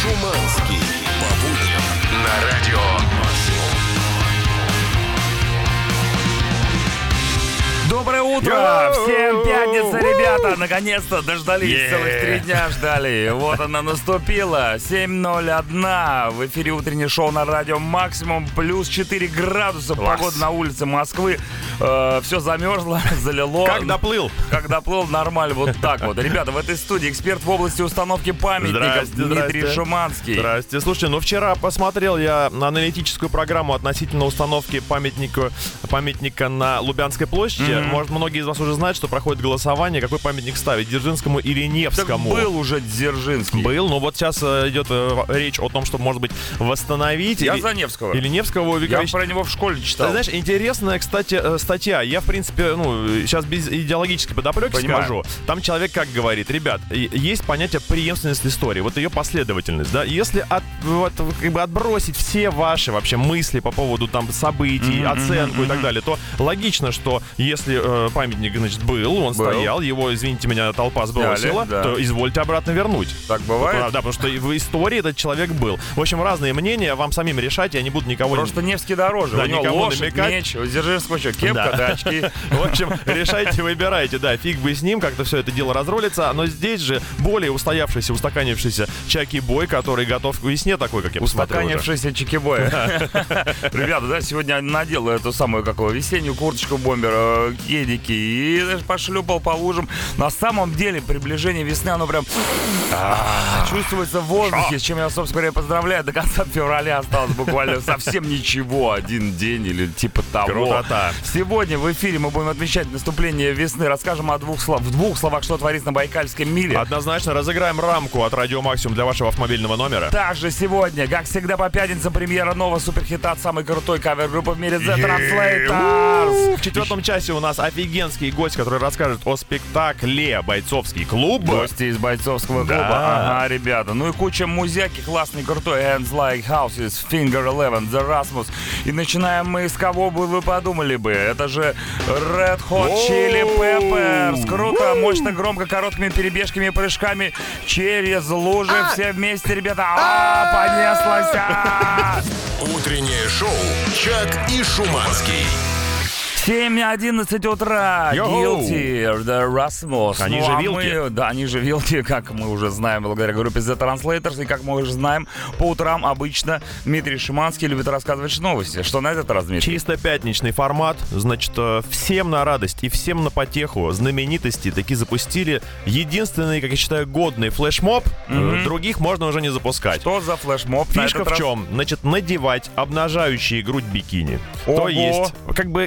Шуманский. Утро! Всем пятница, ребята! Наконец-то дождались, целых три дня ждали. Вот она наступила. 7.01. В эфире утреннее шоу на радио Максимум. Плюс 4 градуса. Погода на улице Москвы. Э, все замерзло, залило. Как доплыл? Как доплыл, нормально, вот так вот. Ребята, в этой студии эксперт в области установки памятников Здрасте, Дмитрий здрасте. Шуманский. Здрасте. Слушайте, ну вчера посмотрел я аналитическую программу относительно установки памятника, памятника на Лубянской площади. Может, многие из вас уже знают, что проходит голосование, какой памятник ставить, Дзержинскому или Так Невскому. был уже Дзержинский. Был, но вот сейчас э, идет э, речь о том, что, может быть, восстановить. Я или, за Невского. Или Невского Я увековечить. про него в школе читал. Ты знаешь, интересная, кстати, э, статья. Я, в принципе, ну, сейчас без идеологической подоплеки Понимаю. скажу. Там человек как говорит, ребят, есть понятие преемственность истории, вот ее последовательность, да. Если от, вот, как бы отбросить все ваши вообще мысли по поводу там событий, оценку и так далее, то логично, что если э, памятник, значит, был, он Был. стоял, его, извините меня, толпа сбросила, да. то извольте обратно вернуть. Так бывает? Да, да, потому что в истории этот человек был. В общем, разные мнения, вам самим решать, я не буду никого... Просто Невский дороже. Да, у него лошадь, намекать. меч, Дзержинского что, кепка, Да. да, очки. В общем, решайте, выбирайте, да, фиг бы с ним, как-то все это дело разрулится. Но здесь же более устоявшийся, устаканившийся Чаки Бой, который готов к весне такой, как я посмотрел. Устаканившийся чекибоя. Ребята, да, сегодня надел эту самую, как его, весеннюю курточку бомбера, кедики и пошлюпал по лужам. На самом деле, приближение весны, оно прям а, чувствуется в воздухе, с чем я, собственно говоря, поздравляю. До конца февраля осталось буквально совсем ничего, один день или типа того. Крутота. Сегодня в эфире мы будем отмечать наступление весны. Расскажем о двух слов, в двух словах, что творится на Байкальском мире. Однозначно разыграем рамку от Радио Максимум для вашего автомобильного номера. Также сегодня, как всегда по пятницам, премьера нового суперхита от самой крутой кавер-группы в мире The Translators. В четвертом часе у нас офигенский гость, который расскажет о спектакле «Бойцовский клуб». Гости из бойцовского Да. клуба. Ага, ребята. Ну и куча музяки классный, крутой. Hands Like Houses, Finger Eleven, The Rasmus. И начинаем мы с кого бы вы подумали бы. Это же Red Hot Chili Peppers. Круто, мощно, громко, короткими перебежками и прыжками через лужи. Все вместе, ребята. А, понеслась. а! Утреннее шоу «Чак и Шуманский». 7.11 утра. Йоу. Guilty, The Rasmus. Они Ну, же а вилки. мы- да, они же вилки, как мы уже знаем, благодаря группе The Translators. И как мы уже знаем, по утрам обычно Дмитрий Шиманский любит рассказывать новости. Что на этот раз, Дмитрий? Чисто пятничный формат, значит, э, всем на радость и всем на потеху знаменитости таки запустили единственный, как я считаю, годный флешмоб. Э, Других можно уже не запускать. Что за флешмоб Фишка в раз? чем? Значит, надевать обнажающие грудь бикини. То Ого. есть, как бы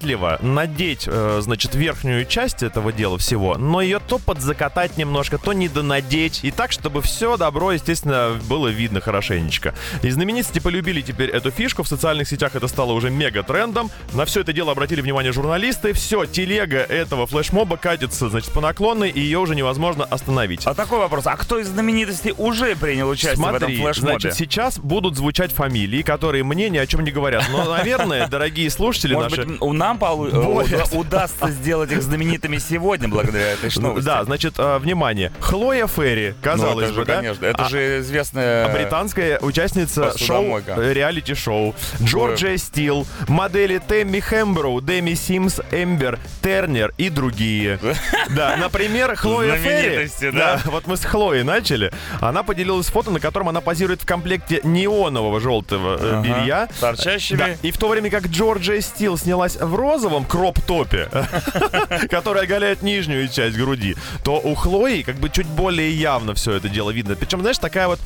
кокетливо надеть, э, значит, верхнюю часть этого дела всего, но ее то подзакатать немножко, то не донадеть. И так, чтобы все добро, естественно, было видно хорошенечко. И знаменитости полюбили теперь эту фишку. В социальных сетях это стало уже мега-трендом. На все это дело обратили внимание журналисты. Все, телега этого флешмоба катится, значит, по наклонной, и ее уже невозможно остановить. А такой вопрос. А кто из знаменитостей уже принял участие в этом Смотри, флешмобе? значит, сейчас будут звучать фамилии, которые мне ни о чем не говорят. Но, наверное, дорогие слушатели наши... нам э, уда- удастся сделать их знаменитыми сегодня благодаря этой новости. Да, значит, э, внимание. Хлоя Ферри, Ну, казалось это же, бы, да? конечно. Это А- же известная... а британская участница шоу, э, реалити-шоу. Джорджия Стил, модели Тэмми Хэмброу, Дэми Симс, Эмбер, Тернер и другие. Да, например, Хлоя Ферри. Да. вот мы с Хлоей начали. Она поделилась фото, на котором она позирует в комплекте неонового желтого э, белья. Торчащими. И в то время как Джорджия Стил снялась в розовом кроп-топе, который оголяет нижнюю часть груди, то у Хлои как бы чуть более явно все это дело видно. Причем, знаешь, такая вот,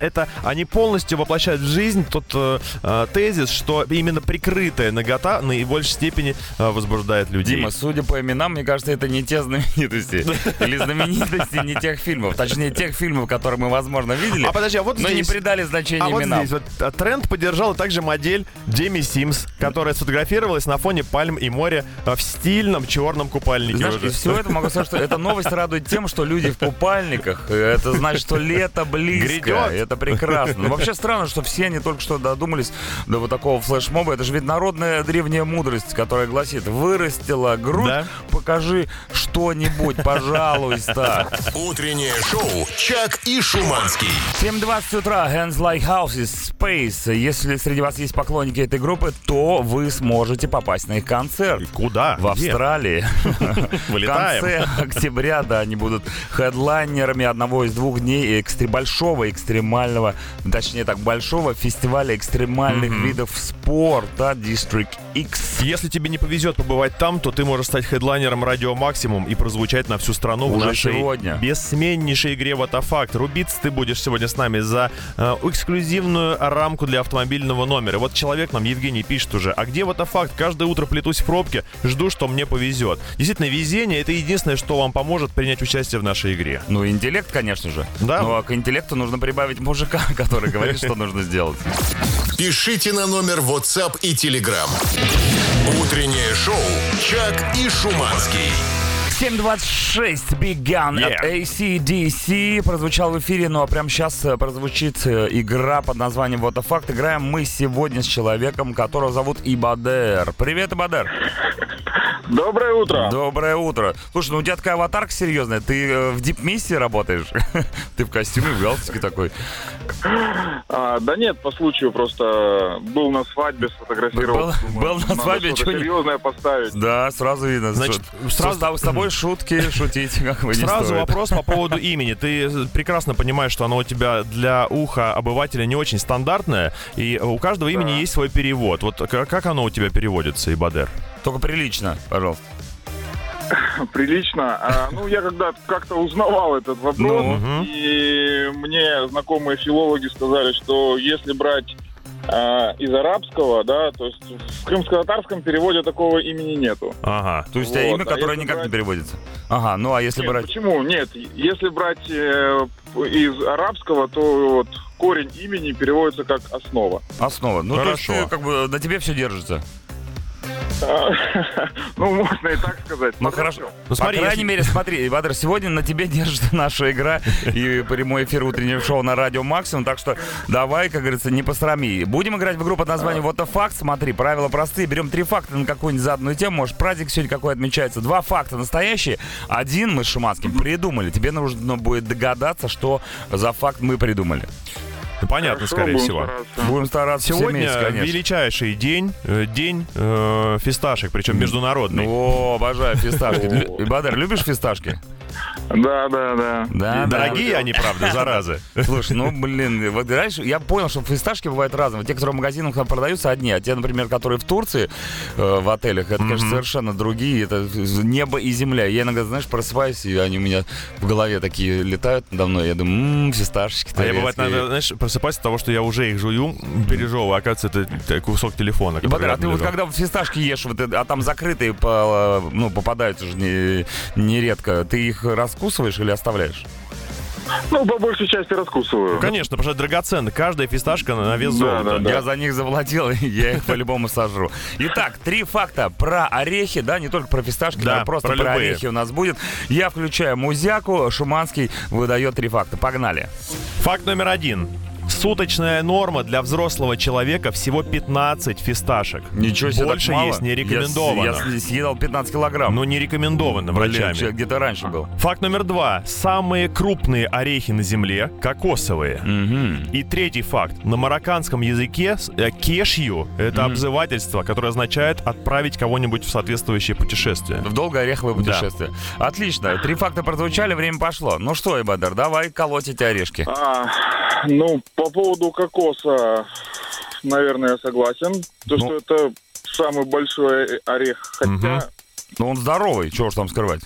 это они полностью воплощают в жизнь тот э, э, тезис, что именно прикрытая нагота в наибольшей степени э, возбуждает людей. Дима, судя по именам, мне кажется, это не те знаменитости. Или знаменитости не тех фильмов. Точнее, тех фильмов, которые мы, возможно, видели, А подожди, а вот но не здесь... придали значения А вот именам. здесь вот а, тренд поддержала также модель Джейми Симс, которая сфотографировалась на фоне пальм и море а, в стильном черном купальнике Знаешь, уже. и все это могу сказать, что эта новость радует тем, что люди в купальниках. Это значит, что лето близко. Грядет. Это прекрасно. Но вообще странно, что все они только что додумались до вот такого флешмоба. Это же ведь народная древняя мудрость, которая гласит, вырастила грудь, Да. покажи что-нибудь, пожалуйста. Утреннее шоу «Чак и Шуманский». 7.20 утра, Hands Like Houses, Space. Если среди вас есть поклонники этой группы, то вы сможете попасть на их концерт. Куда? В Где? Австралии. В Вылетаем. конце октября, да, они будут хедлайнерами одного из двух дней экстре- большого экстремального, точнее так, большого фестиваля экстремальных видов спорта District X. Если тебе не повезет побывать там, то ты можешь стать хедлайнером радио Максимум и прозвучать на всю страну в Уже нашей сегодня. бессменнейшей игре Ватафакт. Рубиться ты будешь сегодня с нами за э, эксклюзивную рамку для автомобильного номера. Вот человек нам, Евгений, пишет уже, а где Ватафакт? Каждое утро плетусь в пробке, жду, что мне повезет. Действительно, везение — это единственное, что вам поможет принять участие в нашей игре. Ну, интеллект, конечно же. Да. Ну, а к интеллекту нужно прибавить мужика, который говорит, что нужно сделать. Пишите на номер WhatsApp и Telegram. Утреннее шоу «Чак и Шуманский». 7.26 Big Gun от Yeah. ACDC прозвучал в эфире, ну а прямо сейчас э, прозвучит э, игра под названием Вот факт. Играем мы сегодня с человеком, которого зовут Ибадер. Привет, Ибадер. Доброе утро. Доброе утро. Слушай, ну у тебя такая аватарка серьезная. Ты э, в дип-миссии работаешь? Ты в костюме, в галстуке такой. А, да нет, по случаю просто был на свадьбе, сфотографировал. Был- был на Надо свадьбе, не- серьезное поставить. Да, сразу видно. Значит, что- сразу- что с тобой шутки шутить как бы не Сразу стоит. вопрос по поводу имени. Ты прекрасно понимаешь, что оно у тебя для уха обывателя не очень стандартное, и у каждого имени есть свой перевод. Вот как оно у тебя переводится, Ибадер? Только прилично, пожалуйста. Прилично. А, ну, я когда как-то узнавал этот вопрос, Ну. и мне знакомые филологи сказали, что если брать а, из арабского, да, то есть в крымско-татарском переводе такого имени нету. Ага. То есть у тебя Вот, имя, а которое если никак не брать- переводится. Ага, ну а если Нет, брать... Почему? Нет, если брать э, из арабского, то вот корень имени переводится как основа. Основа. Ну, то есть Хорошо. как бы на тебе все держится. Ну, можно и так сказать. Ну хорошо. Ну, смотри, По крайней мере, смотри, Бадр, сегодня на тебе держится наша игра и прямой эфир утреннего шоу на радио Максимум. Так что давай, как говорится, не посрами. Будем играть в игру под названием Вот факт. Смотри, правила простые. Берем три факта на какую-нибудь заданную тему. Может, праздник сегодня какой отмечается. Два факта настоящие. Один мы с Шуманским придумали. Тебе нужно будет догадаться, что за факт мы придумали. Ну, понятно, Хорошо, скорее будем всего. стараться. Будем стараться все Сегодня вместе, конечно. величайший день, э, день э, фисташек, причем международный. О, обожаю фисташки. Бадр, любишь фисташки? Да, да, да. Да, Дорогие они, правда, заразы. Слушай, ну, блин, вот раньше я понял, что фисташки бывают разные. Вот те, которые в магазинах там продаются, одни. А те, например, которые в Турции, э, в отелях, это, конечно, совершенно другие. Это небо и земля. Я иногда, знаешь, просыпаюсь, и они у меня в голове такие летают надо мной. Я думаю, ммм, фисташечки А я бывает, турецкие». надо, знаешь, просыпаться от того, что я уже их жую, пережевываю, а оказывается, это кусок телефона. И, Бадр, а ты вот лежал. когда фисташки ешь, вот, а там закрытые, по- ну, попадаются же не- нередко, ты их раскусываешь или оставляешь? Ну, по большей части раскусываю. Ну, конечно, потому что драгоценно. Каждая фисташка на вес Да, золота. да, да. Я за них завладел, и я их по-любому сожру. Итак, три факта про орехи, да, не только про фисташки, Да, но просто про про, орехи у нас будет. Я включаю музяку, Шуманский выдает три факта. Погнали. Факт номер один. Суточная норма для взрослого человека всего 15 фисташек. Ничего себе, Больше так мало. есть не рекомендовано. Я, я съедал 15 килограмм. Но не рекомендовано Блин, врачами. чё, где-то раньше был. Факт номер два. Самые крупные орехи на земле – кокосовые. Мгм. И третий факт. На марокканском языке с- э, кешью – это обзывательство, которое означает отправить кого-нибудь в соответствующее путешествие. В долгое ореховое Да. путешествие. Отлично. Три факта прозвучали, время пошло. Ну что, Ибадар, давай колоть эти орешки. А, ну, по поводу кокоса, наверное, я согласен. То, Ну. что это самый большой орех. Хотя, Мгм. Ну он здоровый, чего уж там скрывать.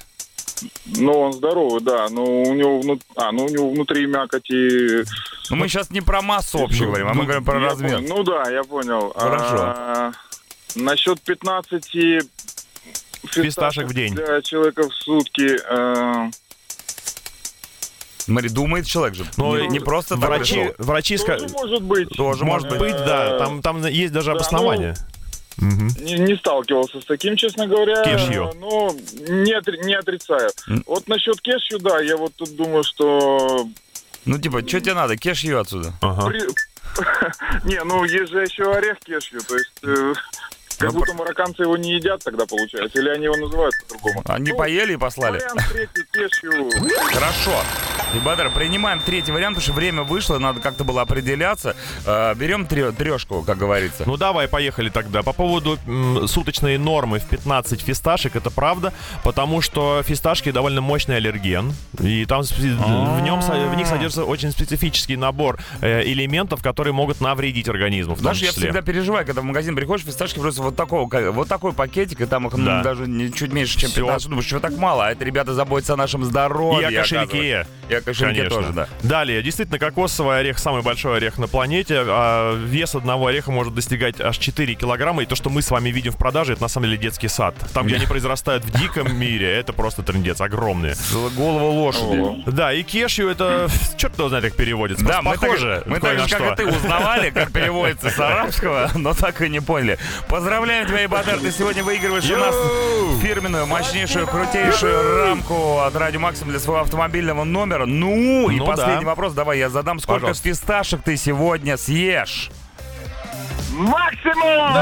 ну, он здоровый, да. Но у него, вну- а, ну, у него внутри мякоти... Но мы сейчас не про массу общую говорим, а мы говорим про размер. понял. Ну да, я понял. Хорошо. А, насчет 15 Фисташек в день. для человека в сутки. а, Смотри, думает человек же. Но не, не просто так Врачи, врачи ска- тоже может быть. Тоже Может быть, да. Там, там есть даже Да, обоснование. Не, не сталкивался с таким, честно говоря. Кешью. Но не, отри- не отрицаю. Вот насчет кешью, да, я вот тут думаю, что... Ну, типа, что тебе надо? Кеш ее отсюда. Ага. при- Не, ну есть же еще орех кешью, то есть... э, Как Ну, будто марокканцы его не едят тогда, получается. Или они его называют по-другому. Они Ну, поели и послали. Вариант третий, кешью. Хорошо. Ребята, принимаем третий вариант, потому что время вышло, надо как-то было определяться. Э, берем тре- трешку, как говорится. Ну давай, поехали тогда. По поводу суточной нормы в 15 фисташек, это правда, потому что фисташки довольно мощный аллерген, и там спе- в, нем, в них содержится очень специфический набор э, элементов, которые могут навредить организму Знаешь, я всегда переживаю, когда в магазин приходишь, фисташки просто вот такого, вот такой пакетик, и там их Да. даже чуть меньше, чем Всё. 15. Думаешь, что так мало? А это ребята заботятся о нашем здоровье. И о кошельке. Кошельке Конечно. тоже, да. Далее, действительно, кокосовый орех самый большой орех на планете. А вес одного ореха может достигать аж 4 килограмма. И то, что мы с вами видим в продаже, это на самом деле детский сад. Там, где они произрастают в диком мире, это просто трендец, огромные. Голову лошади. Да, и кешью это черт его знает, как переводится. Да, мы, похоже. мы так же, как и ты, узнавали, как переводится с арабского, но так и не поняли. Поздравляем тебя, Ибадар, ты сегодня выигрываешь у нас фирменную, мощнейшую, крутейшую рамку от Радио Максим для своего автомобильного номера. Ну, и Ну последний да. вопрос давай я задам. Сколько Пожалуйста. фисташек ты сегодня съешь? Максимум!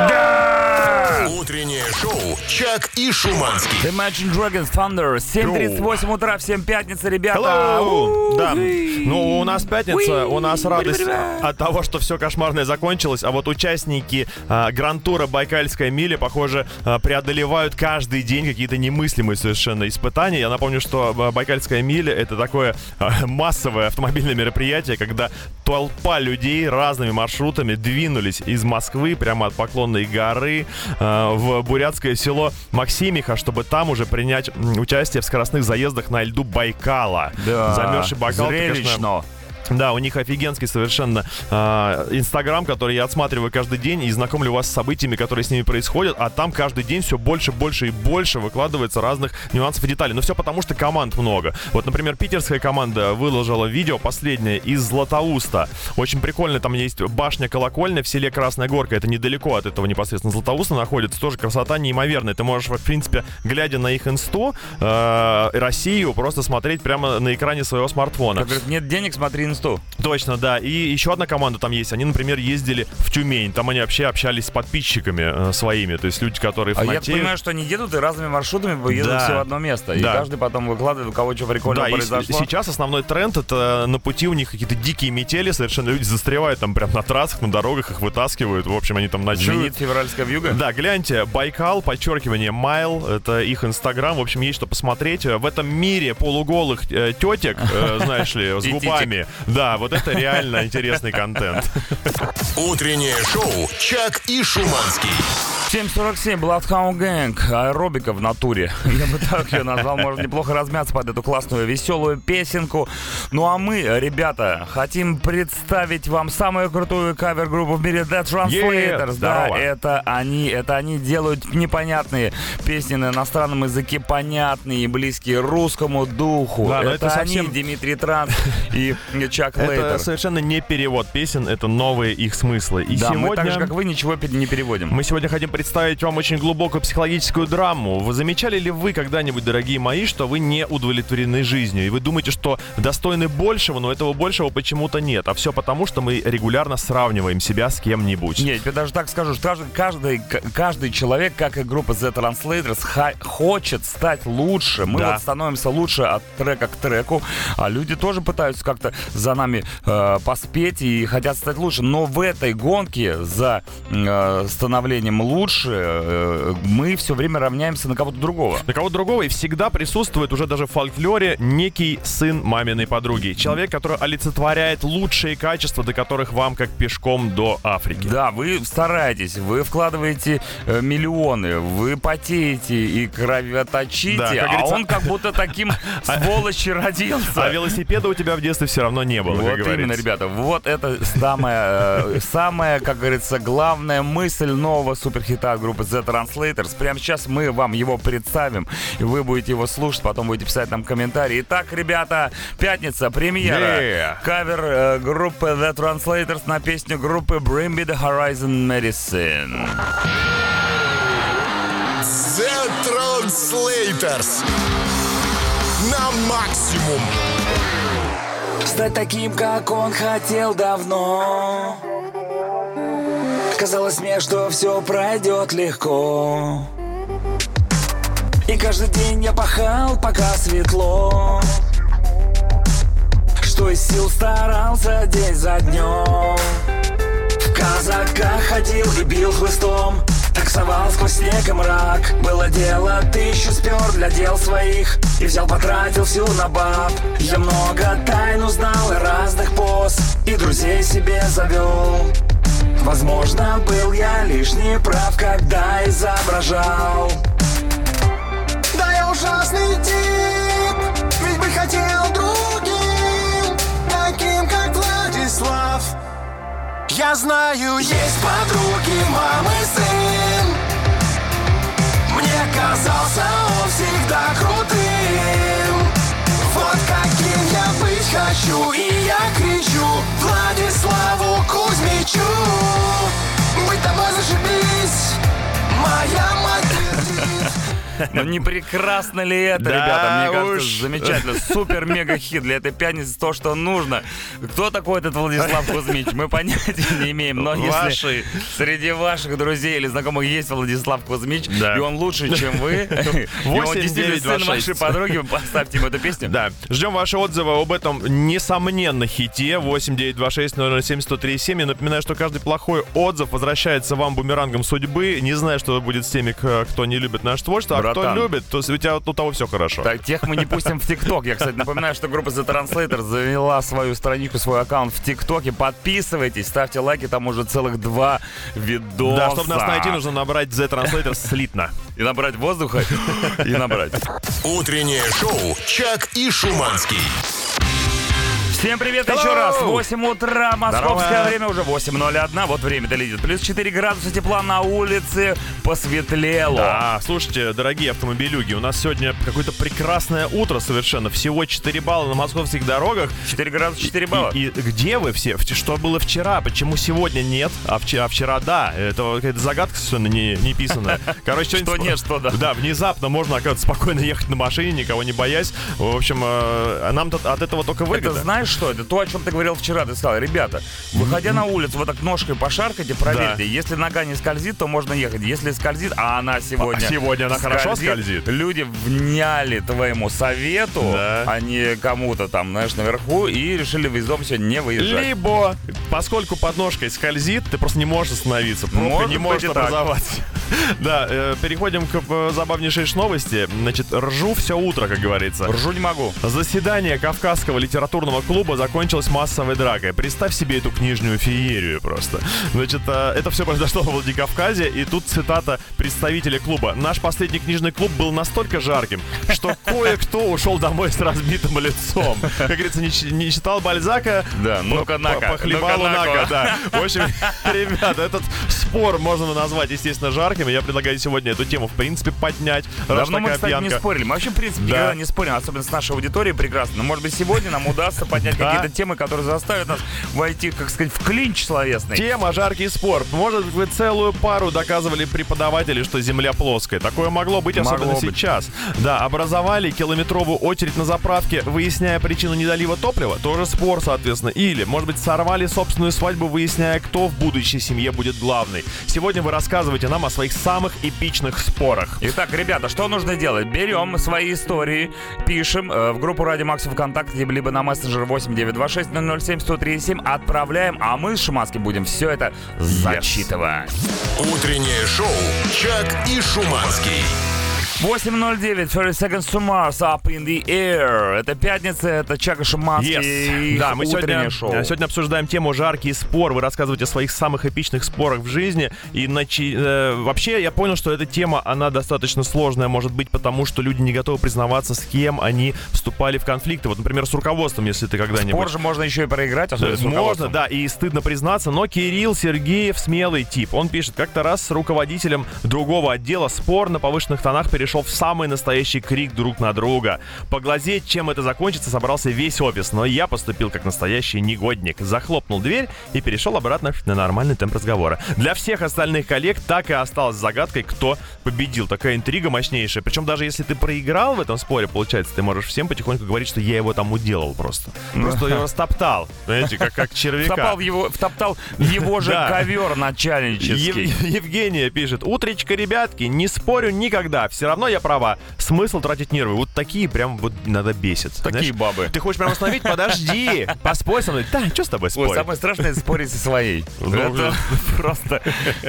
Утреннее шоу «Чак и Шуманский». The Imagine Dragons Thunder. 7.38 утра, всем пятница, ребята. Hello! Да. Ну, у нас пятница, у нас радость от того, что все кошмарное закончилось, а вот участники а, Гран-тура Байкальская миля, похоже, а, преодолевают каждый день какие-то немыслимые совершенно испытания. Я напомню, что а, Байкальская миля — это такое а, массовое автомобильное мероприятие, когда толпа людей разными маршрутами двинулись из Москвы прямо от Поклонной горы а, в бурятское село Максимиха, чтобы там уже принять участие в скоростных заездах на льду Байкала. Да. Замерзший Байкал, это, конечно, Зрелищно. Да, у них офигенский совершенно а, Инстаграм, который я отсматриваю каждый день и знакомлю вас с событиями, которые с ними происходят, а там каждый день все больше, больше и больше выкладывается разных нюансов и деталей. Но все потому, что команд много. Вот, например, питерская команда выложила видео последнее из Златоуста. Очень прикольно, там есть башня-колокольня в селе Красная Горка. Это недалеко от этого непосредственно Златоуста находится. Тоже красота неимоверная. Ты можешь, в принципе, глядя на их инсту, э, Россию просто смотреть прямо на экране своего смартфона. Как говорят, нет денег, смотри инсту. Точно, да. И еще одна команда там есть. Они, например, ездили в Тюмень. Там они вообще общались с подписчиками э, своими. То есть люди, которые А я фанатеют. понимаю, что они едут и разными маршрутами едут Да. все в одно место. И Да. каждый потом выкладывает, у кого что прикольного Да, и произошло. сейчас основной тренд это на пути у них какие-то дикие метели, совершенно люди застревают там прям на трассах, на дорогах, их вытаскивают. В общем, они там ночуют. Знаменит февральская вьюга. Да, гляньте, Байкал, подчеркивание, Майл, это их инстаграм, в общем, есть что посмотреть. В этом мире полуголых э, тетек, э, знаешь ли, с И губами, да, вот это реально интересный контент. Утреннее шоу «Чак и Шуманский». 7.47, Bloodhound Gang, аэробика в натуре. Я бы так ее назвал, можно неплохо размяться под эту классную веселую песенку. Ну а мы, ребята, хотим представить вам самую крутую кавер-группу в мире The Translators. Yeah, да, здорово. это они, это они делают непонятные песни на иностранном языке, понятные и близкие русскому духу. Да, это, это они, совсем- Дмитрий Транс и Чак Это Лейтер. совершенно не перевод песен, это новые их смыслы. И Да, сегодня... мы так же, как вы, ничего не переводим. Мы сегодня хотим представить вам очень глубокую психологическую драму. Вы замечали ли вы когда-нибудь, дорогие мои, что вы не удовлетворены жизнью? И вы думаете, что достойны большего, но этого большего почему-то нет. А все потому, что мы регулярно сравниваем себя с кем-нибудь. Нет, я даже так скажу, что каждый, каждый, человек, как и группа The Translators, хочет стать лучше. Мы Да. вот становимся лучше от трека к треку, а люди тоже пытаются как-то за нами э, поспеть и хотят стать лучше. Но в этой гонке за э, становлением лучше э, мы все время равняемся на кого-то другого. На кого другого и всегда присутствует уже даже в фольклоре некий сын маминой подруги. Человек, который олицетворяет лучшие качества, до которых вам как пешком до Африки. Да, вы стараетесь, вы вкладываете э, миллионы, вы потеете и кровоточите, Да, а говорится- он как будто таким сволочи родился. А велосипеда у тебя в детстве все равно не было, Вот как говорится. именно, ребята, вот это самая, э, самая, как говорится, главная мысль нового суперхита от группы The Translators. Прямо сейчас мы вам его представим, и вы будете его слушать, потом будете писать нам комментарии. Итак, ребята, пятница, премьера. Yeah. Кавер э, группы The Translators на песню группы Bring Me The Horizon Medicine. Транслейтерс на максимум. Стать таким, как он хотел давно. Казалось мне, что все пройдет легко. И каждый день я пахал, пока светло. Что из сил старался день за днем В казаках ходил и бил хлыстом Таксовал сквозь снег и мрак. Было дело, тысячу спер для дел своих. И взял, потратил всю на баб. Я много тайн узнал и разных поз. И друзей себе завел Возможно, был я лишь неправ, когда изображал. Да я ужасный тип, Я знаю, есть подруги, мамы, сын. Мне казался он всегда крутым. Вот каким я быть хочу И я кричу Владиславу Кузьмичу. Быть тобой зашибись Моя мать Ну не прекрасно ли это, ребята? Мне кажется, уж. замечательно. Супер-мега-хит для этой пятницы. То, что нужно. Кто такой этот Владислав Кузьмич? Мы понятия не имеем. Но если среди ваших друзей или знакомых есть Владислав Кузьмич, и он лучше, чем вы, и он 8, действительно 9, сын 2, вашей 6. подруги, поставьте ему эту песню. Да, ждем ваши отзывы об этом несомненно хите 8926 007 1037. И напоминаю, что каждый плохой отзыв возвращается вам бумерангом судьбы. Не знаю, что будет с теми, кто не любит наше творчество, а кто Братан. любит, то у тебя у того все хорошо. Так, тех мы не пустим в ТикТок. Я, кстати, напоминаю, что группа The Translator завела свою страничку, свой аккаунт в ТикТоке. Подписывайтесь, ставьте лайки, там уже целых два видоса. Да, чтобы нас найти, нужно набрать The Translator слитно. И набрать воздуха, и набрать. Утреннее шоу «Чак и Шуманский». Всем привет еще раз. 8 утра, московское Здорово. время, уже 8.01. Вот время-то летит. Плюс 4 градуса тепла на улице, посветлело. Да, слушайте, дорогие автомобилюги, у нас сегодня какое-то прекрасное утро совершенно. Всего 4 балла на московских дорогах. 4 градуса 4 балла. И, и где вы все? Что было вчера? Почему сегодня нет? А вчера, а вчера да. Это какая-то загадка совершенно не, не писанная. Короче, Что нет, что да. Да, внезапно можно, оказывается, спокойно ехать на машине, никого не боясь. В общем, э, нам от этого только выгода. Это знаешь что? Это то, о чем ты говорил вчера. Ты сказал, ребята, выходя на улицу, вот так ножкой пошаркайте, проверьте. Да. Если нога не скользит, то можно ехать. Если скользит, а она сегодня... А сегодня она хорошо скользит. Люди вняли твоему совету, Да. а не кому-то там, знаешь, наверху, и решили дома сегодня не выезжать. Либо, поскольку подножкой скользит, ты просто не можешь остановиться. Пробка Может не может образоваться. Да, э, переходим к э, забавнейшей новости. Значит, ржу все утро, как говорится. Ржу не могу. Заседание Кавказского литературного клуба закончилось массовой дракой. Представь себе эту книжную феерию просто. Значит, э, это все произошло в Владикавказе, и тут цитата представителя клуба. «Наш последний книжный клуб был настолько жарким, что кое-кто ушел домой с разбитым лицом». Как говорится, не, не читал Бальзака, Да, ну-ка, на-ка, похлебал ну-ка, на-ка. да. В общем, ребята, этот спор можно назвать, естественно, жарким. Я предлагаю сегодня эту тему, в принципе, поднять. Давно мы, кстати, не пьянка. спорили. Мы вообще, в принципе, Да. никогда не спорим, особенно с нашей аудиторией прекрасно. Но, может быть, сегодня нам удастся поднять Да. какие-то темы, которые заставят нас войти, как сказать, в клинч словесный. Тема «Жаркий спор». Может, вы целую пару доказывали преподаватели, что Земля плоская. Такое могло быть, Могло особенно быть. сейчас. Да, образовали километровую очередь на заправке, выясняя причину недолива топлива. Тоже спор, соответственно. Или, может быть, сорвали собственную свадьбу, выясняя, кто в будущей семье будет главный. Сегодня вы рассказываете нам о своих самых эпичных спорах. Итак, ребята, что нужно делать? Берем свои истории, пишем э, в группу Ради Макс ВКонтакте, либо на мессенджер 8926 007 137, отправляем, а мы с Шумански будем все это зачитывать. Утреннее шоу «Чак и Шуманский». 8.09, 30 Seconds to Mars, Up in the Air. Это пятница, это Чак и Шуманский. Yes. Да, мы сегодня, шоу. э, сегодня обсуждаем тему «Жаркий спор». Вы рассказываете о своих самых эпичных спорах в жизни. И начи- э, вообще я понял, что эта тема, она достаточно сложная, может быть, потому что люди не готовы признаваться, с кем они вступали в конфликты. Вот, например, с руководством, если ты когда-нибудь... Спор же можно еще и проиграть, особенно с Можно, да, и стыдно признаться, но Кирилл Сергеев смелый тип. Он пишет, как-то раз с руководителем другого отдела спор на повышенных тонах перешел перешел в самый настоящий крик друг на друга. Поглазеть, чем это закончится, собрался весь офис, но я поступил как настоящий негодник. Захлопнул дверь и перешел обратно на нормальный темп разговора. Для всех остальных коллег так и осталось загадкой, кто победил. Такая интрига мощнейшая. Причем даже если ты проиграл в этом споре, получается, ты можешь всем потихоньку говорить, что я его там уделал просто. Просто его стоптал. Знаете, как, как червяка. Втопал в его, втоптал его же ковер начальнический. Ев- Евгения пишет, утречка, ребятки, не спорю никогда, все равно я права. Смысл тратить нервы. Вот такие прям вот иногда бесят. Такие Знаешь, бабы. Ты хочешь прям остановить? Подожди, поспорь со мной. Да, что с тобой Ой, спорить? самое страшное это спорить со своей. Ну, Это просто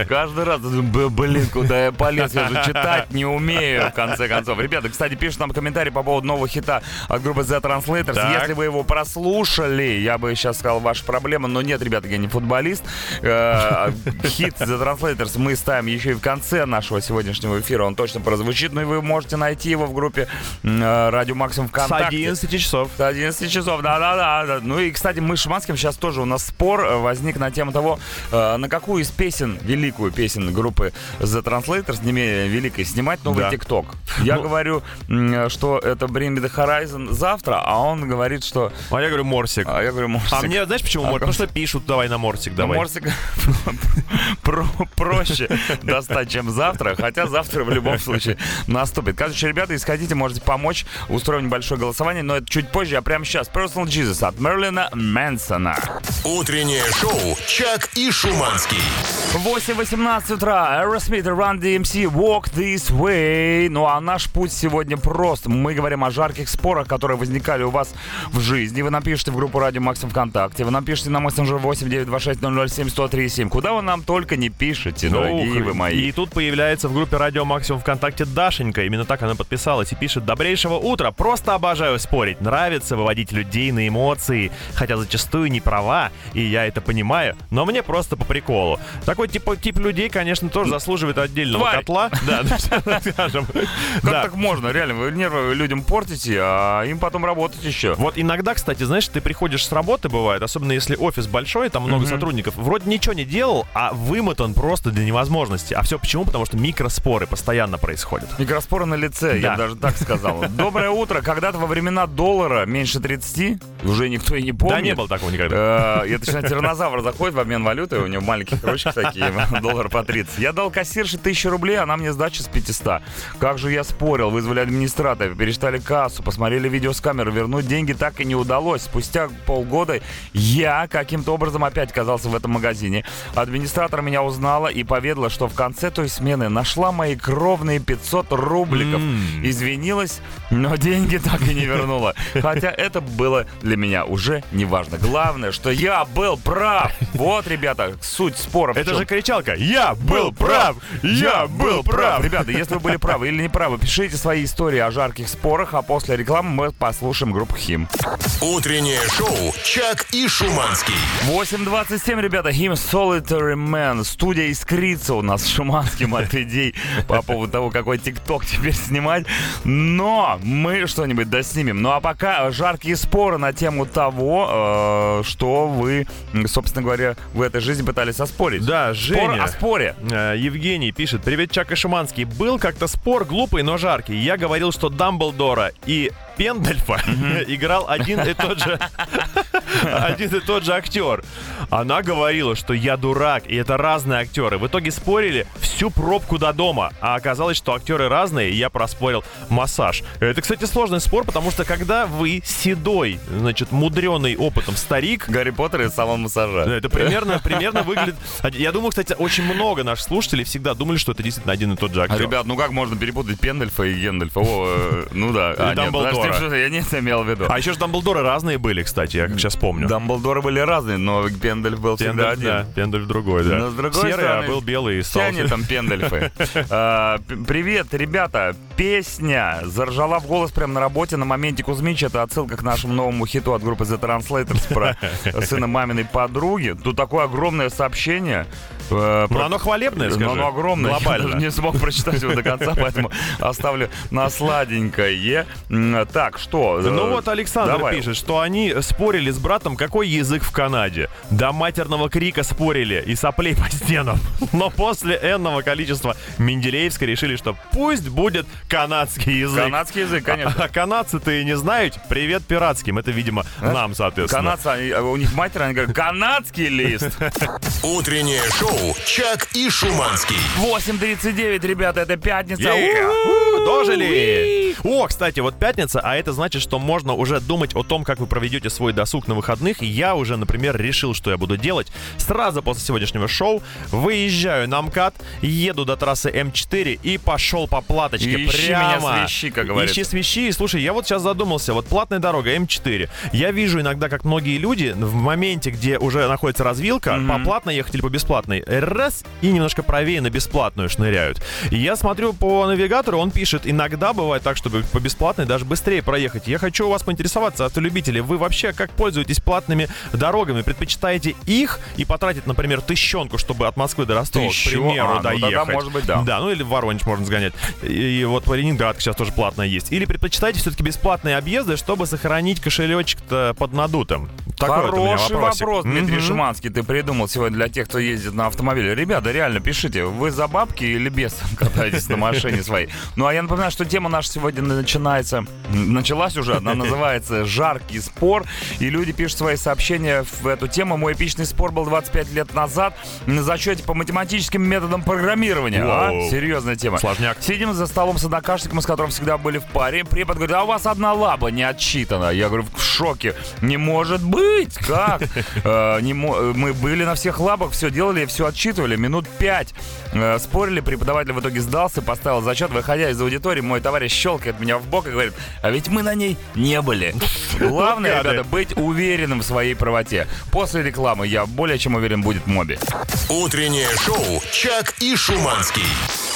каждый раз, блин, куда я полез, я же читать не умею, в конце концов. Ребята, кстати, пишут нам комментарий по поводу нового хита от группы The Translators. Так. Если вы его прослушали, я бы сейчас сказал, ваша проблема, но нет, ребята, я не футболист. Э, Хит The Translators мы ставим еще и в конце нашего сегодняшнего эфира, он точно прозвучит, ну и вы можете найти его в группе э, Радио Максимум С ВКонтакте. 11 часов. До 11 часов, да-да-да. Ну и, кстати, мы с Шиманским сейчас тоже у нас спор э, возник на тему того, э, на какую из песен, великую песен группы The Translators, не менее великой, снимать новый Да. ТикТок. Я Ну- говорю, что это Bring Me The Horizon завтра, а он говорит, что... А я говорю Морсик. А я говорю, Морсик. А мне, знаешь, почему А Морсик? как- Потому что пишут, давай на Морсик, давай. Морсик про- проще достать, чем завтра, хотя завтра в любом случае наступит. Короче, ребята, исходите, можете помочь, устроим небольшое голосование, но это чуть позже, а прямо сейчас. Personal Jesus от Мерлина Мэнсона. Утреннее шоу «Чак и Шуманский». 8.18 утра. Aerosmith, Run DMC, Walk This Way. Ну а наш путь сегодня прост. Мы говорим о жарких спорах, которые возникали у вас в жизни. Вы напишите в группу Радио Максим ВКонтакте. Вы напишите на мессенджер 8926 Куда вы нам только не пишете, дорогие Ух, вы мои. И тут появляется в группе Радио Максимум ВКонтакте Дашенька. Именно так она подписалась и пишет «Добрейшего утра. Просто обожаю спорить. Нравится выводить людей на эмоции. Хотя зачастую не права, и я это понимаю. Но мне просто по приколу. Такой тип, тип людей, конечно, тоже заслуживает отдельного Тварь. котла. Да, скажем. Как так можно? Реально, вы нервы людям портите, а им потом работать еще. Вот иногда, кстати, знаешь, ты приходишь с работы, бывает, особенно если офис большой, там много сотрудников, вроде ничего не делал, а вымотан просто до невозможности. А все почему? Потому что микроспоры постоянно происходят. Микроспоры на лице, я Да. бы даже так сказал. Доброе утро. Когда-то во времена доллара меньше 30, уже никто и не помнит. Да не было такого никогда. Э, Это точно тиранозавр заходит в обмен валюты, у него маленькие ручки такие, доллар по 30. Я дал кассирше 1000 рублей, она мне сдача с 500. Как же я спорил, вызвали администратора, пересчитали кассу, посмотрели видео с камеры, вернуть деньги так и не удалось. Спустя полгода я каким-то образом опять оказался в этом магазине. Администратор меня узнала и поведала, что в конце той смены нашла мои кровные 500 рубликов. М. Извинилась, но деньги так и не вернула. Хотя это было для меня уже не важно. Главное, что я был прав. Вот, ребята, суть спора. Это же кричалка «Я был прав! Я был прав!» Ребята, если вы были правы или не правы, пишите свои истории о жарких спорах, а после рекламы мы послушаем группу Хим. Утреннее шоу «Чак и Шуманский». 8.27, ребята, Him Solitary Man. Студия искрится у нас с Шуманским от идей по поводу того, какой ТикТок теперь снимать. Но мы что-нибудь доснимем. Ну а пока жаркие споры на тему того, э, что вы, собственно говоря, в этой жизни пытались оспорить. Да, Спор Женя. о споре. Э, Евгений пишет, привет, Чак и Шиманский. Был как-то спор глупый, но жаркий. Я говорил, что Дамблдора и Пендальфа играл один и тот же один и тот же актер. Она говорила, что я дурак, и это разные актеры. В итоге спорили всю пробку до дома, а оказалось, что актеры разные, и я проспорил массаж. Это, кстати, сложный спор, потому что когда вы седой, значит, мудреный опытом старик, Гарри Поттер и салон массажа. это примерно, примерно выглядит... Я думаю, кстати, очень много наших слушателей всегда думали, что это действительно один и тот же А, актер. Ребят, ну как можно перепутать Пендальфа и Гендальфа? О, э, ну да. А, нет, Дамблдора. Подожди, что я не это имел в виду. А еще же Дамблдоры разные были, кстати, я как сейчас помню. Дамблдоры были разные, но Пендальф был всегда да, один. Пендальф другой, да. Но с другой Серый, стороны, а был белый и стал... они там Пендальфы. А, Привет, ребята. Песня заржала в голос прямо на работе на моменте Кузьмич. Это отсылка к нашему новому хиту от группы The Translators про сына маминой подруги. Тут такое огромное сообщение. Э, Ну, про- оно хвалебное, Но скажи. оно огромное. Я Глобально. даже не смог прочитать его до конца, поэтому оставлю на сладенькое. Так, что? Ну э, вот Александр давай. пишет, что они спорили с братом, какой язык в Канаде. До матерного крика спорили и соплей по стенам. Но после энного количества Менделеевска решили, что пусть будет канадский язык. Канадский язык, конечно. А канадцы-то и не знают. Привет пиратским. Это, видимо, нам, соответственно. Канадцы, они- а у них матери, они говорят, канадский лист. Утреннее шоу «Чак и Шуманский». 8.39, ребята, это пятница. Yeah. Дожили! О, кстати, вот пятница, а это значит, что можно уже думать о том, как вы проведете свой досуг на выходных. И я уже, например, решил, что я буду делать. Сразу после сегодняшнего шоу выезжаю на МКАД, еду до трассы М4 и пошел по платочке. Ищи прямо. меня свищи, как говорится. Ищи свищи. Слушай, я вот сейчас задумался. Вот платная дорога М4. Я вижу иногда, как многие люди в моменте, где уже находится развилка, по платной ехать или по бесплатной, раз и немножко правее на бесплатную шныряют. И я смотрю по навигатору, он пишет, иногда бывает так, чтобы по бесплатной даже быстрее проехать. Я хочу у вас поинтересоваться, автолюбители, вы вообще как пользуетесь платными дорогами? Предпочитаете их и потратить, например, тысячонку, чтобы от Москвы до Ростова, Тысячу? к примеру, А, ну тогда, доехать? может быть, да. Да, ну или в Воронеж можно сгонять. И, и вот по Ленинградке сейчас тоже платная есть. Или предпочитаете все-таки бесплатные объезды, чтобы сохранить кошелечек-то под надутым? Такой вот Хороший вопросик. вопрос, Дмитрий Мгм. Шиманский, ты придумал сегодня для тех, кто ездит на автомобиле. Ребята, реально, пишите, вы за бабки или без катаетесь на машине своей? Ну, а я напоминаю, что тема наша сегодня начинается, началась уже, она называется «Жаркий спор», и люди пишут свои сообщения в эту тему. Мой эпичный спор был 25 лет назад на зачете по математическим методам программирования. А? Вау. Серьезная тема. Сложняк. Сидим за столом с однокашником, с которым всегда были в паре. Препод говорит, а у вас одна лаба не отчитана. Я говорю, в шоке. Не может быть! Как? Э, э, Мы были на всех лабах, все делали, все отчитывали. Минут пять э, спорили, преподаватель в итоге сдался, поставил зачет. Выходя из аудитории, мой товарищ щелкает меня в бок и говорит, а ведь мы на ней не были. Главное, ребята, быть уверенным в своей правоте. После рекламы я более чем уверен будет Моби. Утреннее шоу «Чак и Шуманский».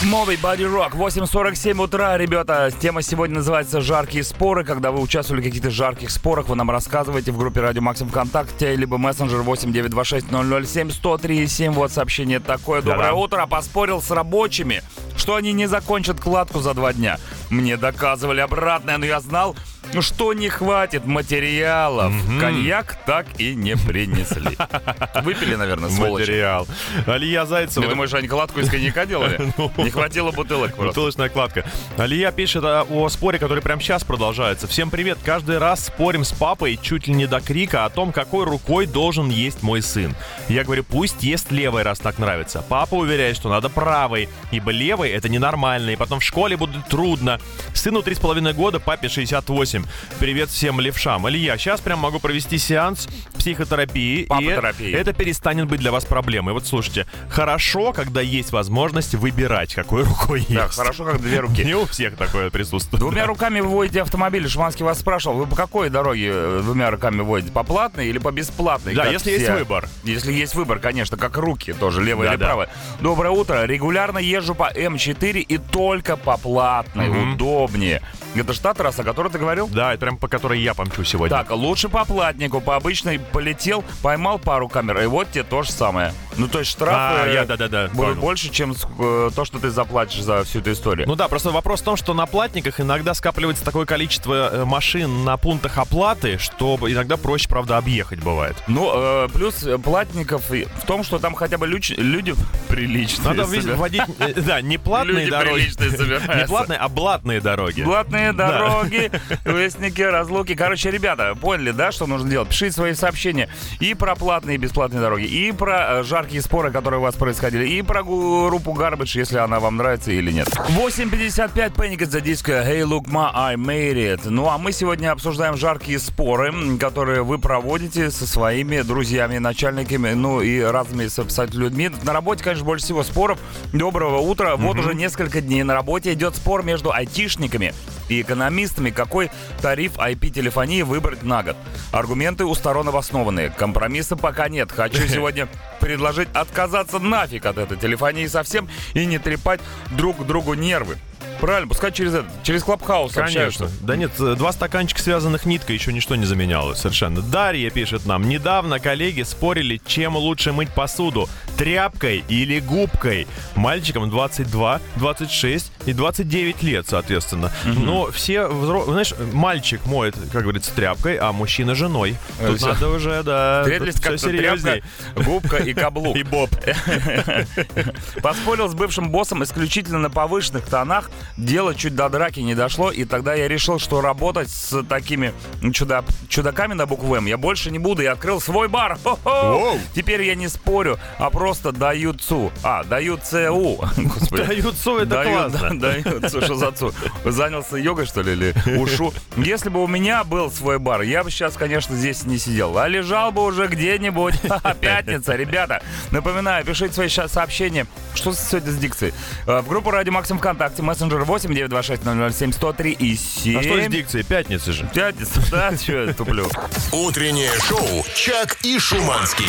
Моби Body Rock, 8.47 утра, ребята. Тема сегодня называется «Жаркие споры». Когда вы участвовали в каких-то жарких спорах, вы нам рассказываете в группе Радио Максим ВКонтакте, либо мессенджер 8926-007-103-7. Вот сообщение такое. Доброе Да-да. утро. Поспорил с рабочими, что они не закончат кладку за два дня. Мне доказывали обратное, но я знал, что не хватит материалов. Коньяк так и не принесли. Выпили, наверное, сволочи. Материал. Алия Зайцева. Ты думаешь, они кладку из коньяка делали? Не хватило бутылок просто. Бутылочная кладка. Алия пишет о, о споре, который прямо сейчас продолжается. Всем привет. Каждый раз спорим с папой чуть ли не до крика о том, какой рукой должен есть мой сын. Я говорю, пусть ест левой, раз так нравится. Папа уверяет, что надо правой, ибо левой это ненормально, и потом в школе будет трудно. Сыну 3,5 года, папе 68. Привет всем левшам. Илья, сейчас прям могу провести сеанс психотерапии, и Папотерапии. это перестанет быть для вас проблемой. Вот слушайте, хорошо, когда есть возможность выбирать, какой рукой есть. Да, хорошо, как две руки. Не у всех такое присутствует. Двумя руками вы водите автомобиль. Шиманский вас спрашивал, вы по какой дороге э, двумя руками водите? По платной или по бесплатной? Да, Как если есть выбор. Если есть выбор, конечно, как руки тоже, левая или Да-да. правая. Доброе утро. Регулярно езжу по М4 и только по платной. Мгм. Удобнее. Это же та трасса, о которой ты говорил? Да, это прям по которой я помчу сегодня. Так, лучше по платнику, по обычной полетел, поймал пару камер, и вот тебе то же самое. Ну, то есть штрафы А, э, я, да-да-да, будут понял. больше, чем э, то, что ты заплатишь за всю эту историю. Ну да, просто вопрос в том, что на платниках иногда скапливается такое количество э, машин на пунктах оплаты, что иногда проще, правда, объехать бывает. Ну, э, плюс э, платников в том, что там хотя бы люч- люди приличные. Надо вводить, э, да, не платные дороги. Не платные, а блатные дороги. Блатные дороги, вестники, разлуки. Короче, ребята, поняли, да, что нужно делать? Пишите свои сообщения и про платные и бесплатные дороги, и про э, жаркие споры, которые у вас происходили, и про группу Garbage, если она вам нравится или нет. 8.55 Panic the Disco. Hey, look, ma, I made it. Ну, а мы сегодня обсуждаем жаркие споры, которые вы проводите со своими друзьями, начальниками, ну и разными, собственно, людьми. На работе, конечно, больше всего споров. Доброго утра. Вот уже несколько дней на работе идет спор между айтишниками и экономистами, какой тариф IP-телефонии выбрать на год. Аргументы у сторон обоснованные. Компромисса пока нет. Хочу сегодня предложить отказаться нафиг от этой телефонии совсем и не трепать друг другу нервы. Правильно, пускай через это, через Клабхаус Конечно. общаются. Да нет, э, два стаканчика, связанных ниткой, еще ничто не заменяло совершенно. Дарья пишет нам. Недавно коллеги спорили, чем лучше мыть посуду. Тряпкой или губкой. Мальчикам 22, 26 и 29 лет, соответственно. Но все, знаешь, мальчик моет, как говорится, тряпкой, а мужчина женой. Э, Тут всё. надо уже, да, всё как-то серьезней. тряпка, губка и каблук. И боб. Поспорил с бывшим боссом исключительно на повышенных тонах. Дело чуть до драки не дошло, и тогда я решил, что работать с такими чудо- чудаками на букву М я больше не буду, и открыл свой бар. Хо-хо! Воу. Теперь я не спорю, а просто даю ЦУ. А, даю ЦУ. Господи. Дают цу, это Дают, классно. да, дают, цу, что за цу? Занялся йогой, что ли, или ушу? Если бы у меня был свой бар, я бы сейчас, конечно, здесь не сидел, а лежал бы уже где-нибудь. Пятница, ребята. Напоминаю, пишите свои ща- сообщения. Что сегодня с дикцией? Э, В группу Радио Максим ВКонтакте, мессенджер 8 926 007 103 и 7. А что с дикцией? Пятница же. Пятница, да? Че я туплю? Утреннее шоу «Чак и Шуманский».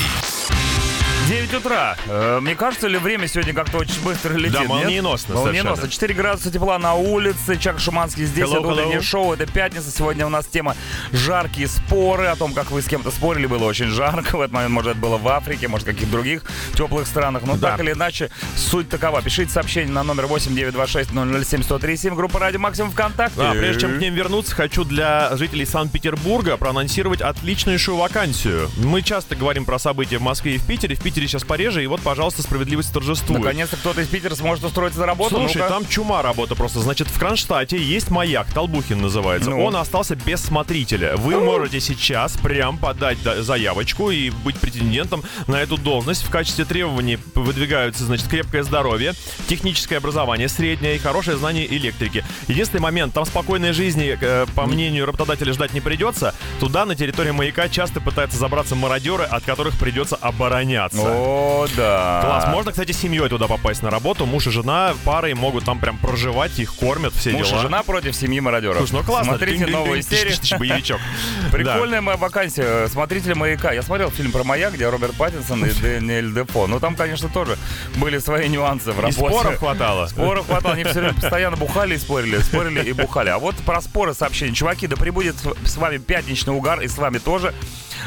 9 утра. Э, Мне кажется, ли время сегодня как-то очень быстро летит? Да, нет? молниеносно Молниеносно. совершенно. 4 градуса тепла на улице. Чак Шуманский здесь. Hello, это утреннее шоу. Это пятница. Сегодня у нас тема жаркие споры. О том, как вы с кем-то спорили. Было очень жарко. В этот момент, может, это было в Африке, может, в каких-то других теплых странах. Но Да. так или иначе, суть такова. Пишите сообщение на номер 8 926 007 137. Группа Радио Максим ВКонтакте. А, прежде чем к ним вернуться, хочу для жителей Санкт-Петербурга проанонсировать отличнейшую вакансию. Мы часто говорим про события в Москве и в Питере. В Питере сейчас пореже, и вот, пожалуйста, справедливость торжествует. Наконец-то кто-то из Питера сможет устроиться на работу. Слушай, Ну-ка. там чума работа просто. Значит, в Кронштадте есть маяк, Толбухин называется. Ну. Он остался без смотрителя. Вы можете сейчас прям подать да- заявочку и быть претендентом на эту должность. В качестве требований выдвигаются, значит, крепкое здоровье, техническое образование среднее и хорошее знание электрики. Единственный момент, там спокойной жизни, э, по мнению работодателя, ждать не придется. Туда, на территории маяка, часто пытаются забраться мародеры, от которых придется обороняться. О, да. Класс. Можно, кстати, семьей туда попасть на работу. Муж и жена парой могут там прям проживать, их кормят, все Муж и дела. жена против семьи мародеров. Слушай, ну классно. Смотрите новую серию. Боевичок. Прикольная моя вакансия. Смотрители «Маяка». Я смотрел фильм про «Маяк», где Роберт Паттинсон и Дэниэль Депо. Ну, там, конечно, тоже были свои нюансы в Да. И работе. споров хватало. Споров хватало. Они все время постоянно бухали и спорили, спорили и бухали. А вот про споры сообщение. Чуваки, да прибудет с вами пятничный угар и с вами тоже.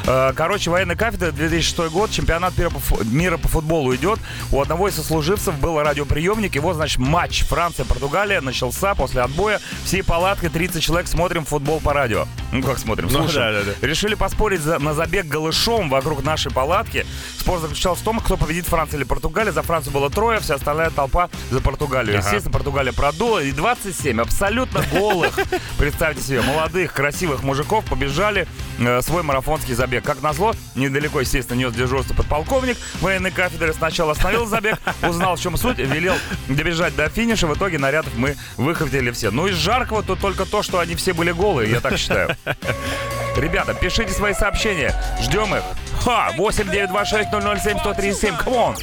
Э, Короче, военная кафедра, 2006 год, чемпионат мира по, фу- мира по футболу идет. У одного из сослуживцев был радиоприемник. Его, значит, матч Франция-Португалия начался после отбоя. Всей палаткой 30 человек смотрим футбол по радио. Ну, как смотрим? Ну, Слушаем. да, да, да. Решили поспорить за- на забег голышом вокруг нашей палатки. Спор заключался в том, кто победит Франция или Португалия. За Францию было трое, вся остальная толпа за Португалию. Ага. Естественно, Португалия продула. И 27 абсолютно голых, представьте себе, молодых, красивых мужиков побежали э, свой марафонский забег. Как назло, недалеко, естественно, нес дежурство подполковник военной кафедры. Сначала остановил забег, узнал, в чем суть, велел добежать до финиша. В итоге нарядов мы выхватили все. Ну, из жаркого тут только то, что они все были голые, я так считаю. Ребята, пишите свои сообщения. Ждем их. Ха! 8 926 007 137. Come on!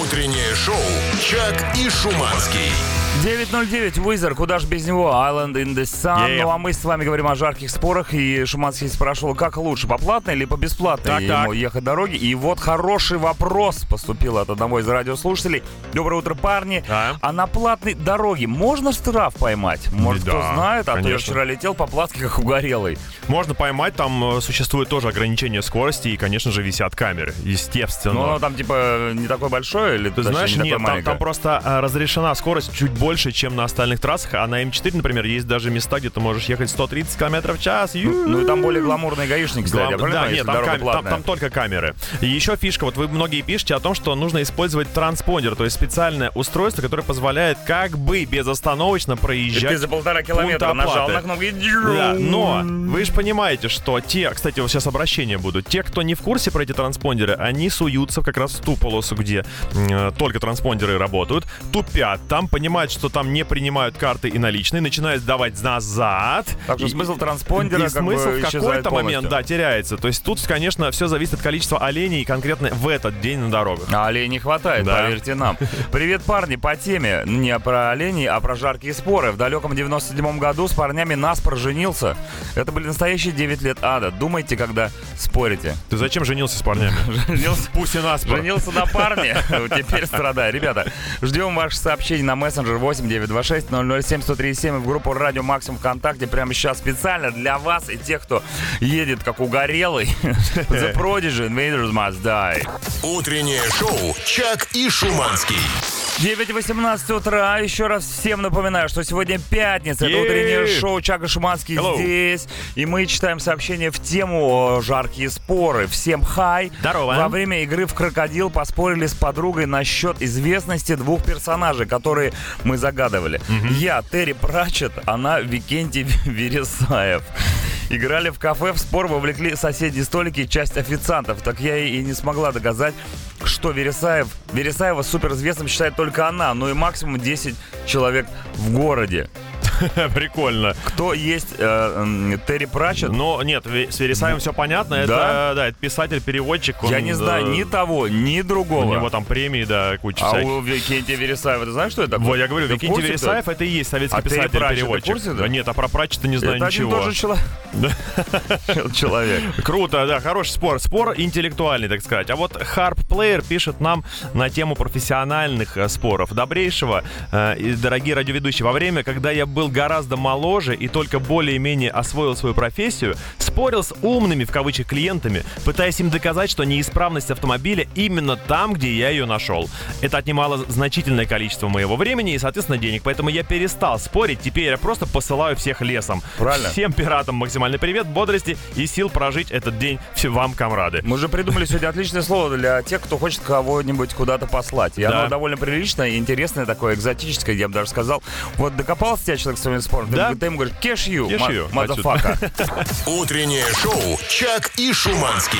Утреннее шоу «Чак и Шуманский». 909 Weezer, куда же без него? Island in the Sun. Yeah. Ну а мы с вами говорим о жарких спорах. И Шуманский спрашивал, как лучше, по платной или по бесплатной Так, ему так. ехать дороги. И вот хороший вопрос поступил от одного из радиослушателей. Доброе утро, парни. Да. А на платной дороге можно штраф поймать? Может, Да, кто знает? А то я конечно. вчера летел по платке, как угорелый. Можно поймать, там э, существует тоже ограничение скорости, и, конечно же, висят камеры, естественно. Ну, оно там, типа, не такое большое или Ты знаешь, не нет, там, там просто а, разрешена скорость чуть больше, чем на остальных трассах, а на М4, например, есть даже места, где ты можешь ехать 130 км в час. Ну и там более гламурные гаишники, кстати. Правильно Да, нет, там, кам- там- там только камеры. И еще фишка, вот вы многие пишете о том, что нужно использовать транспондер, то есть специальное устройство, которое позволяет как бы безостановочно И проезжать ты за полтора километра нажал на кнопку и... Да, но вы же понимаете, что те, кстати, вот сейчас обращения будут, те, кто не в курсе про эти транспондеры, они суются как раз в ту полосу, где э, только транспондеры работают, тупят там, понимают, что там не принимают карты и наличные, начинают сдавать назад. Так что И- смысл транспондера и как смысл бы в какой-то момент, да, теряется. То есть тут, конечно, все зависит от количества оленей конкретно в этот день на дорогах. А оленей не хватает, Да. поверьте нам. Привет, парни, по теме. Не про оленей, а про жаркие споры. В далеком 97 году с парнями Наспор женился. Это были настоящие 9 лет ада. Думайте, когда спорите. Ты зачем женился с парнями? Женился Пусть и нас. Женился на парне, теперь страдай. Ребята, ждем ваши сообщения на мессенджер 8 926 007 137 и в группу Радио Максимум ВКонтакте прямо сейчас специально для вас и тех, кто едет как угорелый. The Prodigy, Invaders Must Die. Утреннее шоу «Чак и Шуманский». 9.18 утра. Еще раз всем напоминаю, что сегодня пятница. Это утреннее шоу Чака Шуманский Hello. здесь. И мы читаем сообщения в тему «Жаркие споры». Всем хай. Здорово. Во время игры в «Крокодил» поспорили с подругой насчет известности двух персонажей, которые мы загадывали. Я Терри Пратчет, она Викентий Вересаев. Играли в кафе, в спор вовлекли соседние столики и часть официантов. Так я и не смогла доказать, что Вересаев, Вересаева суперизвестным считает только она, ну и максимум 10 человек в городе. Прикольно. Кто есть э, Терри Пратчет? Но нет, с Вересаем все понятно. Это, да, это писатель, переводчик. я он, не знаю э, ни того, ни У другого. него там премии, да, куча а всяких. у Викентия Вересаева, ты знаешь, что это? Вот, я говорю, Викентий Вересаев это и есть советский А писатель-переводчик. да? Да Нет, а про Пратчета не знаю это ничего. тоже человек. Человек. Круто, да, хороший спор. Спор интеллектуальный, так сказать. А вот Harp Player пишет нам на тему профессиональных э, споров. Добрейшего, э, дорогие радиоведущие, во время, когда я был гораздо моложе и только более-менее освоил свою профессию, спорил с умными, в кавычках, клиентами, пытаясь им доказать, что неисправность автомобиля именно там, где я ее нашел. Это отнимало значительное количество моего времени и, соответственно, денег, поэтому я перестал спорить, теперь я просто посылаю всех лесом. Правильно. Всем пиратам максимальный привет, бодрости и сил прожить этот день все вам, комрады. Мы же придумали сегодня отличное слово для тех, кто хочет кого-нибудь куда-то послать. И Да. оно довольно приличное, интересное такое, экзотическое, я бы даже сказал. Вот докопался тебя человек с своим спором, ты- Да. ты, ему говоришь, кешью, motherfucker. Утреннее шоу «Чак и Шуманский».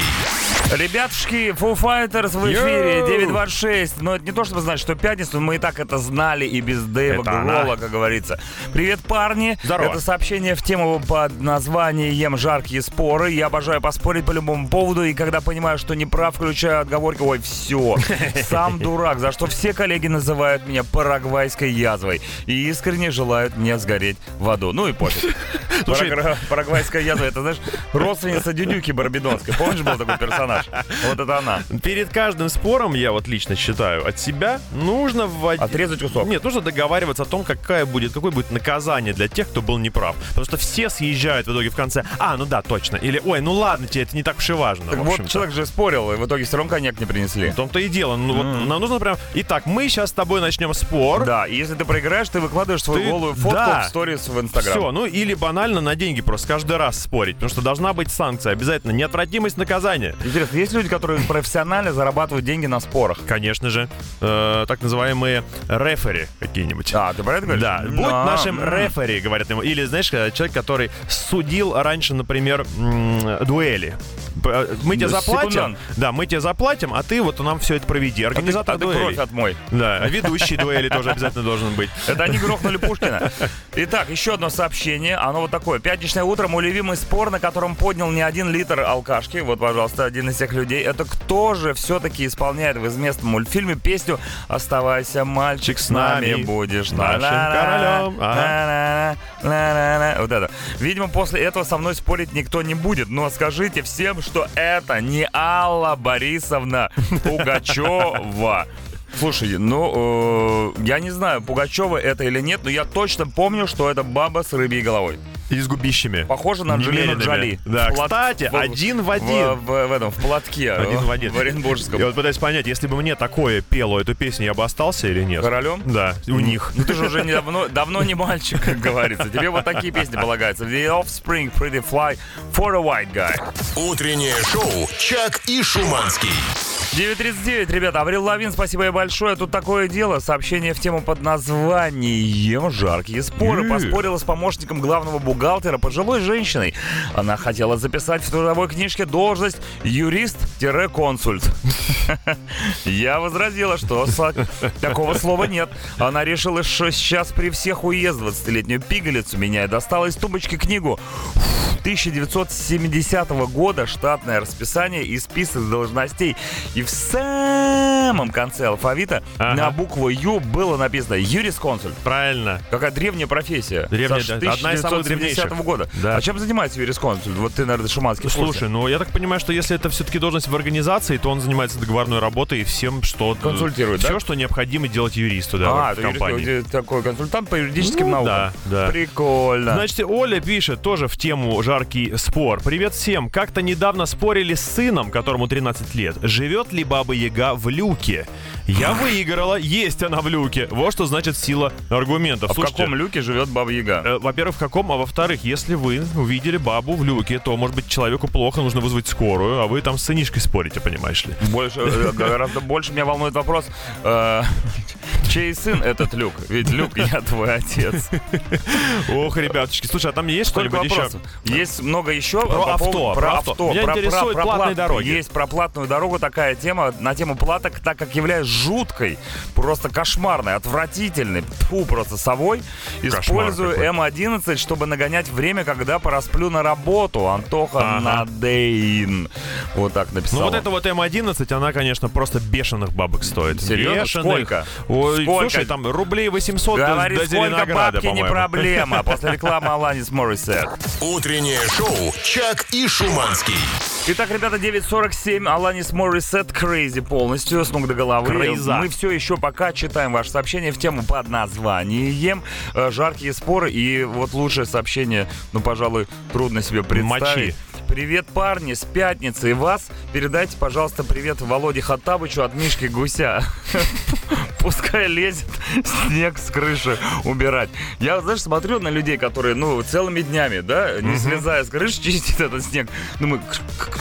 Ребятушки, Foo Fighters в эфире, Йоу! 926. Но это не то, чтобы знать, что пятница, мы и так это знали и без Дэйва она. как говорится. Привет, парни. Здорово. Это сообщение в тему под названием «Жаркие споры». Я обожаю поспорить по любому поводу, и когда понимаю, что не прав, включаю отговорки, ой, все, сам дурак, за что все коллеги называют меня парагвайской язвой и искренне желают мне сгореть в аду. Ну и пофиг. Слушай, Парагра- Парагвайская язва, это, знаешь, родственница Дюдюки Барбидонской. Помнишь, был такой персонаж? Вот это она. Перед каждым спором, я вот лично считаю, от себя нужно вводить... Отрезать кусок. Нет, нужно договариваться о том, какая будет, какое будет наказание для тех, кто был неправ. Потому что все съезжают в итоге в конце. А, ну да, точно. Или, ой, ну ладно тебе, это не так уж и важно. Так вот, человек же спорил, и в итоге все равно коньяк не принесли. В том-то и дело. Ну, вот нам нужно прям... Итак, мы сейчас с тобой начнем спор. Да, и если ты проиграешь, ты выкладываешь свою Ты- голую фотку да. В сторис в Инстаграм. Все, ну или банально на деньги просто каждый раз спорить, потому что должна быть санкция обязательно, неотвратимость наказания. Интересно, есть люди, которые профессионально зарабатывают деньги на спорах? Конечно же, э, так называемые рефери какие-нибудь. А, ты про это говоришь? Да, будь нашим рефери, говорят ему. Или, знаешь, э, человек, который судил раньше, например, дуэли. Э, Мы тебе заплатим. секундант. Да, мы тебе заплатим, а ты вот нам все это проведи. А ты, Организатор а ты дуэлей. кровь отмой. Да, ведущий дуэли тоже обязательно должен быть. Это они грохнули Пушкина. Итак, еще одно сообщение. Оно вот такое. Пятничное утро. Мой любимый спор, на котором поднял не один литр алкашки. Вот, пожалуйста, один из тех людей. Это кто же все-таки исполняет в известном мультфильме песню «Оставайся, мальчик, с нами нами, будешь». нашим королем. Ага. Вот это. Видимо, после этого со мной спорить никто не будет. Но скажите всем, что это не Алла Борисовна Пугачева. Слушай, ну, э, я не знаю, Пугачева это или нет, но я точно помню, что это баба с рыбьей головой. И с губищами. Похоже на Анджелину. Джоли. Да, В плат- кстати, в- один в один. В, в- в этом, в платке. Один в один. В Оренбургском. Я вот пытаюсь понять, если бы мне такое пело эту песню, я бы остался или нет? Королем? Да, у них. Ну ты же уже не давно, давно не мальчик, как говорится. Тебе вот такие песни полагаются. The Offspring, Pretty Fly, For a White Guy. Утреннее шоу «Чак и Шуманский». 9.39, ребята. Аврил Лавин, спасибо ей большое. Тут такое дело. Сообщение в тему под названием «Жаркие споры». Поспорила с помощником главного бухгалтера, пожилой женщиной. Она хотела записать в трудовой книжке должность юрист-консульт. Я возразила, что такого слова нет. Она решила, что сейчас при всех уезд 20-летнюю пигалицу меня и достала из тумбочки книгу 1970 года штатное расписание и список должностей. И в самом конце алфавита Ага. на букву Ю было написано юрисконсульт. Правильно. Какая древняя профессия. Древняя, Саш, да, одна из самых 1970 древнейших. года. Да. А чем занимается юрисконсульт? Вот ты, наверное, Шуманский. Слушай, ну я так понимаю, что если это все-таки должность в организации, то он занимается договорной работой и всем, что... Консультирует, да? Все, что необходимо делать юристу, да, а, в компании. юрис- такой консультант по юридическим Ну, наукам. да, да. Прикольно. Значит, Оля пишет тоже в тему «Жаркий спор». Привет всем. Как-то недавно спорили с сыном, которому 13 лет. Живет ли Баба Яга в люке? Я выиграла. Есть она в люке. Вот что значит сила аргументов. а в Слушайте, каком люке живет Баба Яга? э, Во-первых, в каком, а во-вторых, если вы увидели бабу в люке, то, может быть, человеку плохо, нужно вызвать скорую, а вы там с сынишкой спорите, понимаешь ли? Больше, э, гораздо больше меня волнует вопрос, э, чей сын этот Люк? Ведь Люк, я твой отец. Ох, ребяточки, слушай, а там есть что-нибудь еще? Есть много еще. Про авто, про авто. Меня про платные плат- дороги. Есть про платную дорогу такая тема на тему платок, так как являюсь жуткой, просто кошмарной, отвратительной, фу, просто совой. Использую какой. М11, чтобы нагонять время, когда порасплю на работу. Антоха Ага. Надейн. Вот так написал. Ну вот эта вот М11, она, конечно, просто бешеных бабок стоит. Серьезно? Бешеных. Сколько? Ой, Сколько? слушай, там рублей 800 до- Говори, до сколько Зеленограда, бабки не проблема. После рекламы Аланис Моррисет. Утреннее шоу «Чак и Шуманский». Итак, ребята, 9.47, Аланис Моррисет, Crazy полностью, с ног до головы. Крейза. Мы все еще пока читаем ваше сообщение в тему под названием э, «Жаркие споры». И вот лучшее сообщение, ну, пожалуй, трудно себе представить. Мочи. Привет, парни, с пятницы. И вас передайте, пожалуйста, привет Володе Хаттабычу от Мишки Гуся. Пускай лезет снег с крыши убирать. Я, знаешь, смотрю на людей, которые, ну, целыми днями, да, не слезая с крыши, чистят этот снег. Думаю,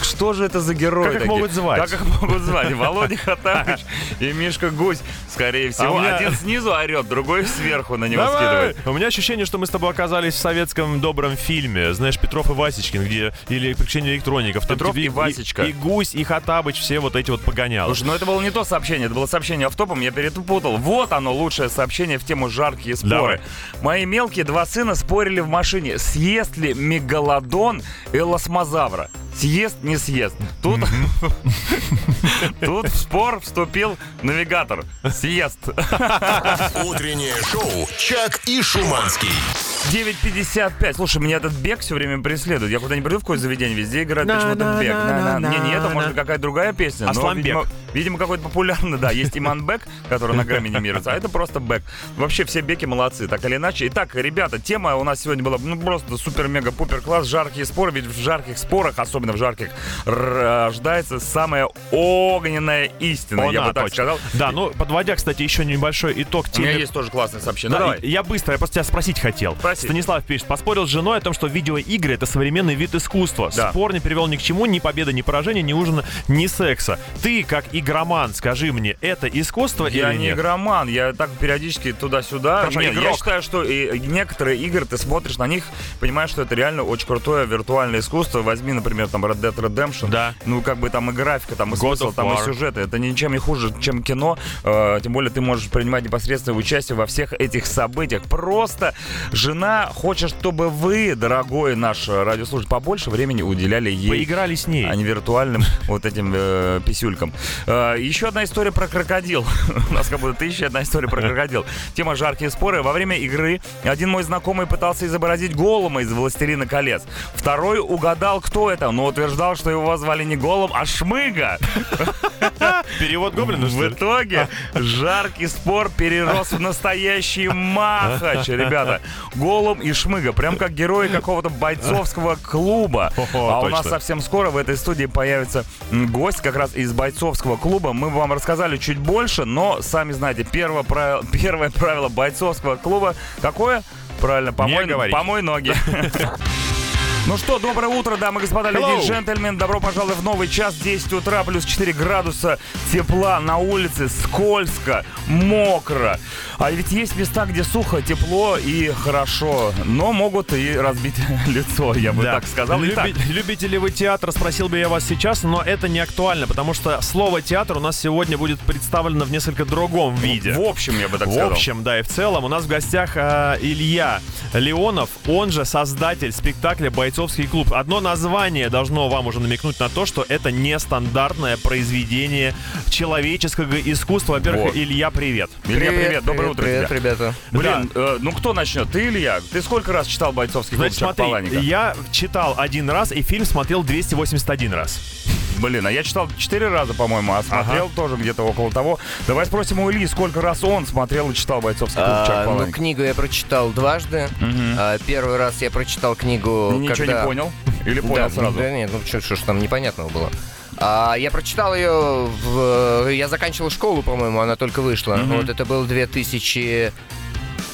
что же это за герои Как их могут звать? Как их могут звать? Володя Хаттабыч и Мишка Гусь, скорее всего. у меня- Один снизу орет, другой сверху на него скидывает. У меня ощущение, что мы с тобой оказались в советском добром фильме. Знаешь, Петров и Васечкин, где или приключения электроников. Там Петров тебе и Васечка. И, гусь, и Хатабыч, все вот эти вот погонялы. Слушай, ну это было не то сообщение, это было сообщение автопом, я перепутал. Вот оно, лучшее сообщение в тему жаркие споры. Давай. Мои мелкие два сына спорили в машине, съест ли мегалодон элосмозавра. Съест, не съест. Тут, тут в спор вступил навигатор. Съест. Утреннее шоу «Чак и Шуманский». 9.55. Слушай, меня этот бег все время преследует. Я куда-нибудь приду в какое заведение, везде играет почему-то бег. На. Не, не это, может, какая-то другая песня. но, Асланбек. видимо, какой-то популярный, да. Есть Иман Бек, который на Грэмми номинируется, а это просто бэк. Вообще все беки молодцы, так или иначе. Итак, ребята, тема у нас сегодня была ну, просто супер-мега-пупер класс. Жаркие споры, ведь в жарких спорах, особенно в жарких, рождается самая огненная истина, я Она бы так точно. сказал. Да, ну, подводя, кстати, еще небольшой итог У меня теме. есть тоже классное сообщение. Да, давай. Я быстро, я просто тебя спросить хотел. Спроси. Станислав пишет, поспорил с женой о том, что видеоигры это современный вид искусства. Да. Спор не привел ни к чему, ни победы, ни поражения, ни ужина, ни секса. Ты, как игроман, скажи мне, это искусство Я или не нет? игроман, я так периодически туда-сюда. Хорошо, Нет, я игрок. считаю, что и некоторые игры, ты смотришь на них, понимаешь, что это реально очень крутое виртуальное искусство. Возьми, например, там Red Dead Redemption. Да. Ну, как бы там и графика, там и God смысл, там и сюжеты. Это ничем не хуже, чем кино. Э, тем более ты можешь принимать непосредственное участие во всех этих событиях. Просто жена хочет, чтобы вы, дорогой наш радиослушатель, побольше времени уделяли ей Поиграли с ней. а не виртуальным вот этим э, писюлькам. Э, еще одна история про крокодил. У нас как будто тысяча одна история про крокодил. Тема жаркие споры. Во время игры один мой знакомый пытался изобразить голума из «Властелина колец». Второй угадал, кто это, но утверждал, что его звали не Голум, а Шмыга. Перевод гоблина, В итоге жаркий спор перерос в настоящий махач, ребята. Голум и Шмыга, прям как герои какого-то бойцовского клуба. Хо-хо, А у точно. нас совсем скоро в этой студии появится гость как раз из бойцовского клуба. Мы вам рассказали чуть больше, но сами знаете, первое правило, первое правило бойцовского клуба какое? Правильно, помой, помой ноги. Ну что, доброе утро, дамы и господа, леди и джентльмены. Добро пожаловать в новый час. 10 утра, плюс 4 градуса тепла на улице. Скользко, мокро. А ведь есть места, где сухо, тепло и хорошо. Но могут и разбить лицо, я бы Да. так сказал. Итак, Люби- любите ли вы театр, спросил бы я вас сейчас, но это не актуально, потому что слово театр у нас сегодня будет представлено в несколько другом виде. в общем, я бы так В сказал. общем, да, и в целом у нас в гостях а, Илья Леонов, он же создатель спектакля «Бойцовский бойцовский клуб. Одно название должно вам уже намекнуть на то, что это нестандартное произведение человеческого искусства. Во-первых, Вот. Илья, привет. Илья, привет, доброе утро привет, тебе. ребята. Блин, э, ну кто начнет? Ты или я? Ты сколько раз читал бойцовский клуб Значит, Чак смотри, Паланика? я читал один раз и фильм смотрел 281 раз. Блин, а я читал четыре раза, по-моему, а смотрел тоже где-то около того. Давай спросим у Ильи, сколько раз он смотрел и читал бойцовский клуб А, Чак ну, книгу я прочитал дважды. А, первый раз я прочитал книгу, Ничего когда... не понял? Или Да, понял сразу? Да нет, ну что, что ж там непонятного было. А, я прочитал ее, в... я заканчивал школу, по-моему, она только вышла. Вот это был 2004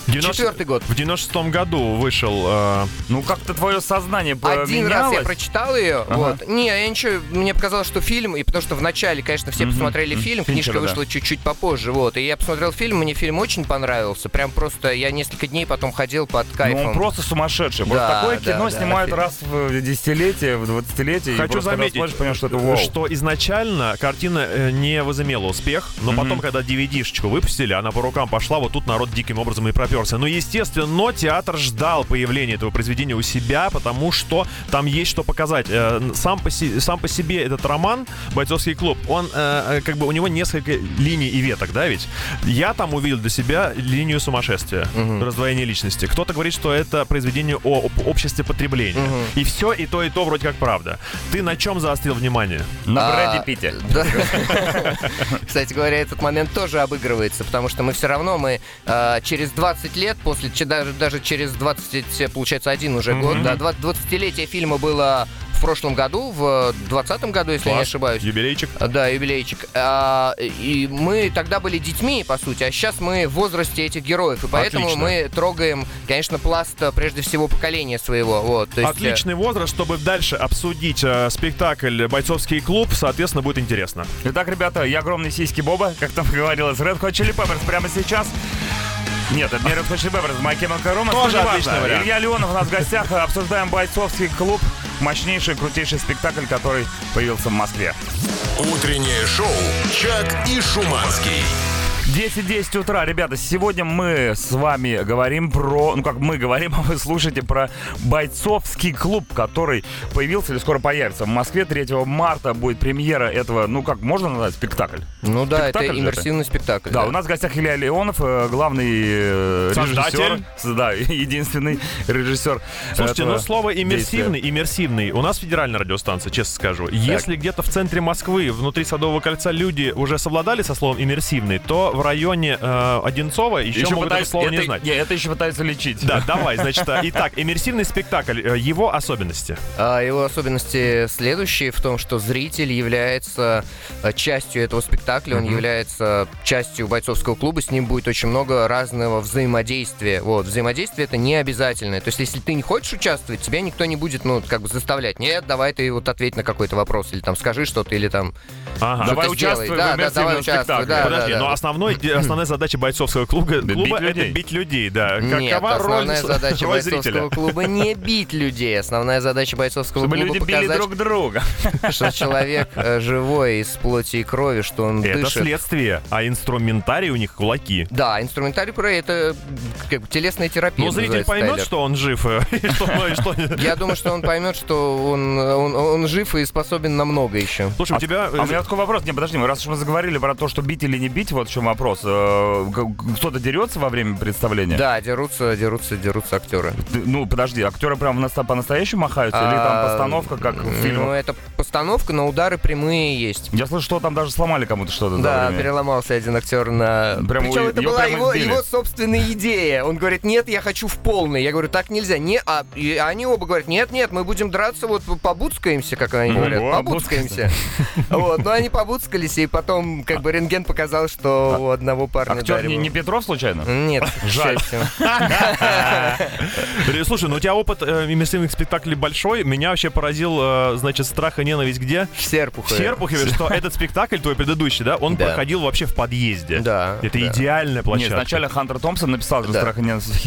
90 год. В 96 году вышел... э, Ну как-то твое сознание Один раз я поменялось? прочитал ее, вот. Не, я ничего, мне показалось, что фильм, и потому что вначале, конечно, все посмотрели фильм, Финчера, книжка да. вышла чуть-чуть попозже, вот. И я посмотрел фильм, мне фильм очень понравился. Прям просто я несколько дней потом ходил под Ну, кайфом. он просто сумасшедший. Просто Да, такое да, кино да, снимают офиг- раз в десятилетие, в двадцатилетие. Хочу заметить, смотришь, понимаешь, что это вау. что изначально картина э, не возымела успех, но потом, когда DVD-шечку выпустили, она по рукам пошла, вот тут народ диким образом и проперся. Но, естественно, но театр ждал появления этого произведения у себя, потому что там есть что показать. Э, Сам по, си- сам по себе этот роман «Бойцовский клуб», он э, э, как бы у него несколько линий и веток, да, ведь? Я там увидел для себя линию сумасшествия, раздвоение личности. Кто-то говорит, что это произведение о об обществе потребления. И все, и то, и то вроде как правда. Ты на чем заострил внимание? На А, Питте. Кстати говоря, этот момент тоже обыгрывается, потому что мы все равно, мы через 20 лет, после, даже, даже через 20, получается, один уже год, да, 20 20-летие фильма было в прошлом году, в 20 году, если я не Класс. ошибаюсь. Юбилейчик. А, Да, юбилейчик. А, и мы тогда были детьми, по сути, а сейчас мы в возрасте этих героев. И поэтому Отлично. мы трогаем, конечно, пласт а, прежде всего поколения своего. Вот, то есть, э, Отличный возраст, чтобы дальше обсудить э, спектакль «Бойцовский клуб», соответственно, будет интересно. Итак, ребята, я огромный сиськи Боба, как там говорилось, Red Hot Chili Peppers прямо сейчас. Нет, это не Red Hot Chili Peppers, My Chemical Romance. Тоже отличный вариант. Илья Леонов у нас в гостях. Обсуждаем бойцовский клуб. Мощнейший, крутейший спектакль, который появился в Москве. Утреннее шоу «Чак и Шуманский». 10-10 утра, ребята, сегодня мы с вами говорим про, ну как мы говорим, а вы слушаете про бойцовский клуб, который появился или скоро появится. В Москве 3 марта будет премьера этого, ну как можно назвать, спектакль? Ну да, это спектакль же иммерсивный спектакль. Да, у нас в гостях Илья Леонов, э, главный э, Создатель. режиссер. Да, единственный режиссер. Слушайте, ну слово действия. иммерсивный, иммерсивный. У нас федеральная радиостанция, честно скажу. Если где-то в центре Москвы, внутри Садового кольца, люди уже совладали со словом иммерсивный, то в районе э, Одинцова еще, Еще могут это пытаются- слово не это- знать. не, это еще пытаются лечить. Да, давай, значит, э, итак, иммерсивный спектакль, э, его особенности. А его особенности следующие в том, что зритель является э, частью этого спектакля, он является частью бойцовского клуба, с ним будет очень много разного взаимодействия. Вот, взаимодействие это не обязательное. То есть, если ты не хочешь участвовать, тебя никто не будет, ну, как бы заставлять. Нет, давай ты вот ответь на какой-то вопрос, или там скажи что-то, или там... Ага. Давай участвуй Да, да, давай участвуй, да, Подожди, да, но да. Основной, основная задача бойцовского клуба, бить клуба людей. это бить людей, да. Нет, Какова основная роль, задача роль бойцовского зрителя? клуба не бить людей. Основная задача бойцовского Чтобы клуба люди били показать, друг друга. что человек э, живой из плоти и крови, что он Это дышит. следствие, а инструментарий у них кулаки. Да, инструментарий про это как телесная терапия. Но Ну, зритель поймет, Тайлер. что он жив, Я думаю, что он поймет, что он, жив и способен на много еще. Слушай, у тебя... А у меня такой вопрос. Не, подожди, мы раз уж мы заговорили про то, что бить или не бить, вот в чем вопрос. Э, Кто-то дерется во время представления? Да, дерутся, дерутся, дерутся актеры. Ну, подожди, актеры прям по-настоящему махаются? Или там А, постановка, как в Ну, фильмах? это постановка, но удары прямые есть. Я слышу, что там даже сломали кому-то что-то. Да, переломался один актер на... Прям Причем это была его, собственная идея. Он говорит, нет, я хочу в полный. Я говорю, так нельзя. Не, а и они оба говорят, нет, нет, мы будем драться, вот побуцкаемся, как они говорят. Ого, Побуцкаемся. Вот, но они побуцкались, и потом как бы рентген показал, что у одного парня Актер да, не, не Петров случайно? Нет, Жаль. Слушай, ну у тебя опыт э, иммерсивных спектаклей большой. Меня вообще поразил, э, значит, страх и ненависть где? В В Серпухове. Серпухове, что этот спектакль, твой предыдущий, да, он проходил вообще в подъезде. Да, Это идеальная Нет, площадка. сначала Хантер Томпсон написал же. «Страх и ненависть».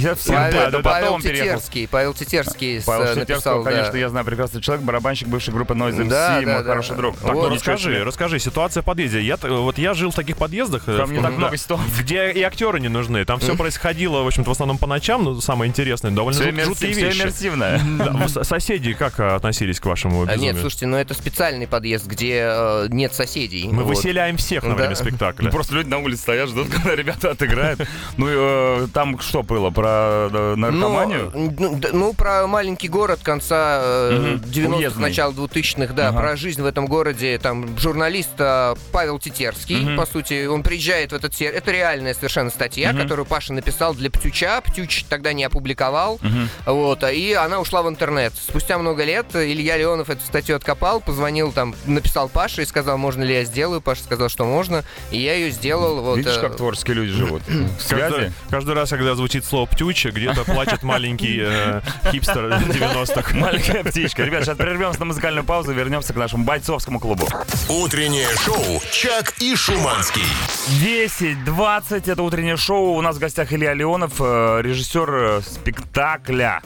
Павел. Тетерский, Павел Тетерский Павел э, Тетерского, да. конечно, я знаю прекрасный человек, барабанщик, бывший группы Noise MC, мой хороший друг. Так, ну расскажи, расскажи, ситуация в подъезде. Я, вот я жил в таких подъездах, э, Там не так да, много ситуаций. где и актеры не нужны. Там все происходило, в общем-то, в основном по ночам, ну, самое интересное, довольно Все, жут- жуткие все вещи. иммерсивное. Да, Соседи как а, относились к вашему А, безумию? Нет, слушайте, ну это специальный подъезд, где э, нет соседей. Мы Вот. выселяем всех на Да. время спектакля. Ну, Просто люди на улице стоят, ждут, когда ребята отыграют. Ну, и, э, там что было? Про э, Ну, наркоманию? ну, д- ну, про маленький город конца э, Мгм. 90-х, Уездный. начала 2000-х, да, Ага. про жизнь в этом городе. Там журналист э, Павел Тетерский, по сути, он приезжает в этот сер... Это реальная совершенно статья, Мгм. которую Паша написал для Птюча. Птюч тогда не опубликовал. Мгм. Вот, и она ушла в интернет. Спустя много лет Илья Леонов эту статью откопал, позвонил там, написал Паше и сказал, можно ли я сделаю. Паша сказал, что можно, и я ее сделал. Вот, Видишь, э, как творческие люди живут? Каждый, Связи? каждый раз, когда звучит слово «птюча», где-то плачет маленький э, хипстер 90-х. Маленькая птичка. Ребят, сейчас прервемся на музыкальную паузу и вернемся к нашему бойцовскому клубу. Утреннее шоу «Чак и Шуманский». 10.20, это утреннее шоу. У нас в гостях Илья Леонов, э, режиссер э, спектакля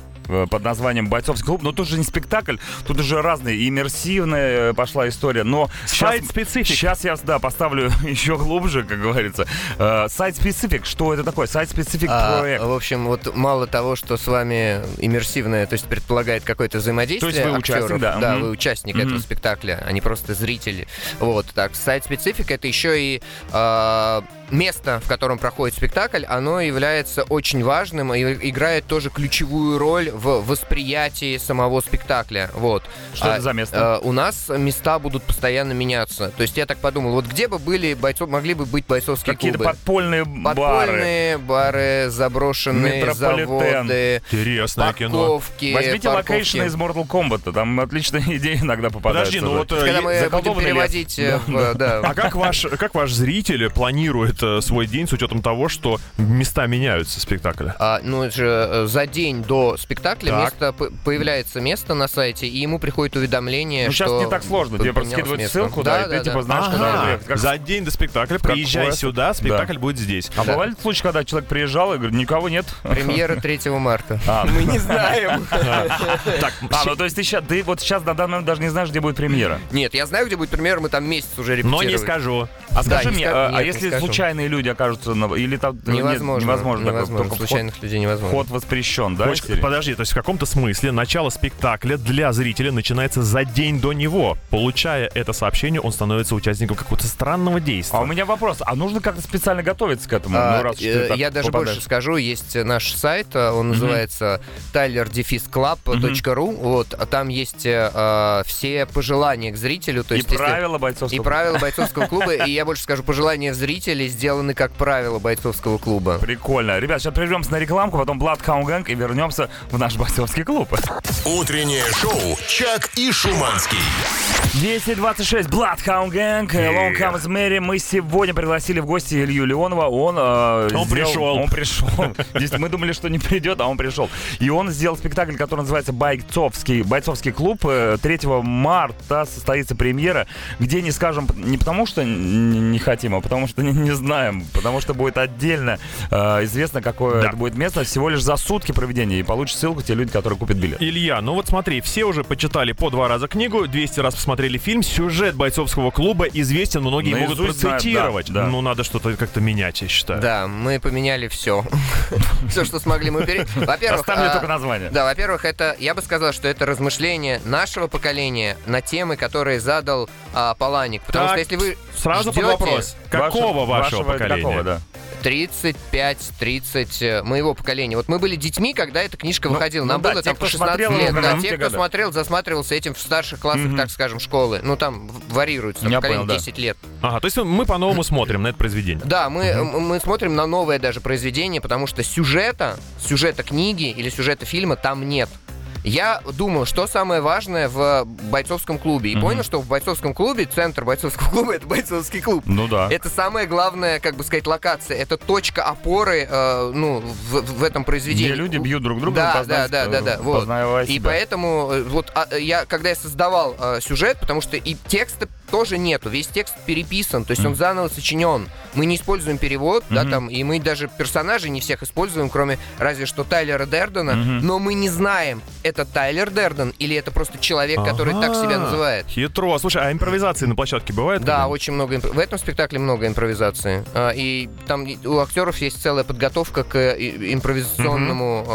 под названием «Бойцовский клуб». Но тут же не спектакль, тут уже разные, иммерсивная э, пошла история. Но Сайт-специфик. Сейчас я, да, поставлю еще глубже, как говорится. Э, Сайт-специфик, что это такое? Сайт-специфик А, проект. в общем, вот мало того, что с вами иммерсивное, то есть предполагает какое-то взаимодействие То есть вы актеров, участник, да. да, Мгм. вы участник Мгм. этого спектакля, а не просто зрители. Вот, так, сайт-специфик — это еще и а, место, в котором проходит спектакль, оно является очень важным и играет тоже ключевую роль в восприятии самого спектакля. Вот. Что А, это за место? э, у нас места будут постоянно меняться. То есть я так подумал, вот где бы были бойцов, могли бы быть бойцовские Какие-то клубы? подпольные бары. Подпольные бары, заброшенные Метрополитен. заводы, Интересное кино. парковки, Возьмите парковки. location из Mortal Kombat, там отличные идеи иногда попадаются. Подожди, ну вот... э, Когда мы будем переводить э, в, да. А как ваш, как ваш зритель планирует э, свой день с учетом того, что места меняются спектакля? А, ну, это же э, за день до спектакля Так. место, появляется место на сайте, и ему приходит уведомление, Ну, сейчас что не так сложно. Тебе просто скидывают место. ссылку, да, и ты, да. типа, знаешь, когда Ага, приехать. Как- За день до спектакля приезжай квест. сюда, спектакль будет здесь. А Да. бывали случаи, когда человек приезжал и говорит, никого нет? Премьера 3 марта. А, Мы не знаем. Так, А, ну то есть ты сейчас, ты вот сейчас на данный момент даже не знаешь, где будет премьера. Нет, я знаю, где будет премьера, мы там месяц уже но репетировали. не скажу. А Да, скажи не мне, а, а если скажу. Случайные люди окажутся на... Или там... нет, Невозможно. невозможно. такое, Невозможно. только вход- Случайных людей невозможно. Вход воспрещен, да? Хочешь- Сири? подожди, то есть в каком-то смысле начало спектакля для зрителя начинается за день до него. Получая это сообщение, он становится участником какого-то странного действия. А у меня вопрос, а нужно как-то специально готовиться к этому? А, ну, раз э, я даже попадаешь. больше скажу, есть наш сайт, э, он называется tylerdefisclub.ru, вот, а там есть э, э, все пожелания к зрителю, то И есть если- правила бойцовского и правила бойцовского клуба, и я больше скажу, пожелания зрителей сделаны как правила бойцовского клуба. Прикольно. Ребят, сейчас прервемся на рекламку, потом Bloodhound Gang и вернемся в наш бойцовский клуб. Утреннее шоу «Чак и Шуманский». 226 Bloodhound Gang, Long Comes Mary. Мы сегодня пригласили в гости Илью Леонова. Он, э, Он сделал- пришел. Он пришел. Здесь мы думали, что не придет, а он пришел. И он сделал спектакль, который называется «Бойцовский, бойцовский клуб». Э, 3 марта состоится премьера, где не скажем не потому, что н- не хотим, а потому что не, не знаем. Потому что будет отдельно э, известно, какое Да. это будет место. Всего лишь за сутки проведения. И получат ссылку те люди, которые купят билет. Илья, ну вот смотри, все уже почитали по два раза книгу, 200 раз посмотрели фильм, сюжет бойцовского клуба известен, многие могут Наизусть знают, процитировать. да, да. Ну, надо что-то как-то менять, я считаю. Да, мы поменяли все. Все, что смогли мы пере... Во-первых, Оставили а, только название. Да, во-первых, это, я бы сказал, что это размышление нашего поколения на темы, которые задал а, Паланик. Потому Так, что если вы Сразу под вопрос. Какого вашего, поколения? Какого, да. 35-30 э, моего поколения. Вот мы были детьми, когда эта книжка выходила. ну Нам да, было те, там по 16 смотрел, лет. ну, Да, те, кто годы. смотрел, засматривался этим в старших классах, Мгм. так скажем, школы. Ну, там варьируется, там Я поколение понял, да. 10 лет. Ага, то есть мы по-новому смотрим на это произведение. Да, мы, м- мы смотрим на новое даже произведение, потому что сюжета, сюжета книги или сюжета фильма там нет. Я думал, что самое важное в бойцовском клубе. И понял, что в бойцовском клубе, центр бойцовского клуба это бойцовский клуб. Ну да. Это самая главная, как бы сказать, локация. Это точка опоры, э, ну, в, в этом произведении. Где люди бьют друг друга, Да, познать, да, да, да, да. Вот. И поэтому э, вот а, я, когда я создавал э, сюжет, потому что и текста тоже нету. Весь текст переписан, то есть он заново сочинен. Мы не используем перевод, да, там, и мы даже персонажей не всех используем, кроме разве что Тайлера Дердена, но мы не знаем, это Тайлер Дерден или это просто человек, который так себя Ага. называет. Хитро. Слушай, а импровизации на площадке бывают? Да, когда? очень много. имп- В этом спектакле много импровизации. А, И там у актеров есть целая подготовка к э, импровизационному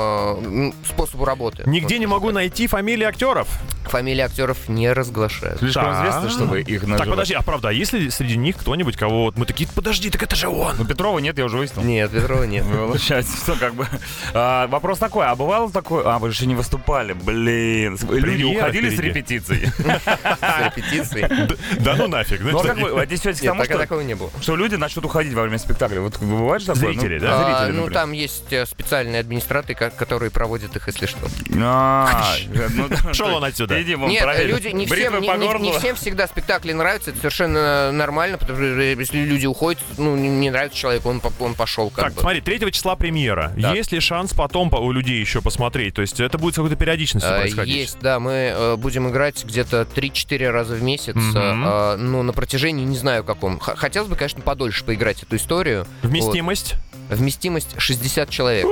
м, способу работы. Нигде Вот. не могу найти фамилии актеров. Фамилии актеров не разглашают. Слишком известно, чтобы их Так, называть. подожди, а правда, а есть ли среди них кто-нибудь, кого вот мы такие, подожди, так это же он? Ну, Петрова нет, я уже выяснил. Нет, Петрова нет. Получается, что как бы... А, вопрос такой, а бывало такое... А, вы же не выступали, блин. Люди уходили с репетиции. С репетицией. Да ну нафиг. Ну, а как вы отнесетесь к тому, пока что такого не было. что люди начнут уходить во время спектакля? Вот бывает же такое? Зрители, Ну, да? А, Зрители, ну, там есть э, специальные администраторы, ко- которые проводят их, если что. А, ну, Шел он отсюда. Иди, Нет, люди не всем всегда спектакли нравятся, это совершенно нормально, потому что если люди уходят, ну, не, нравится человеку, он, он пошел как Так, бы. смотри, 3 числа премьера. Так. Есть ли шанс потом по- у людей еще посмотреть? То есть это будет с какой-то периодичностью Э, происходить? Есть, да, мы э, будем играть где-то 3-4 раза в месяц, э, э, ну, на протяжении не знаю каком. Хотелось бы, конечно, подольше поиграть эту историю. Вместимость? Вот. Вместимость 60 человек.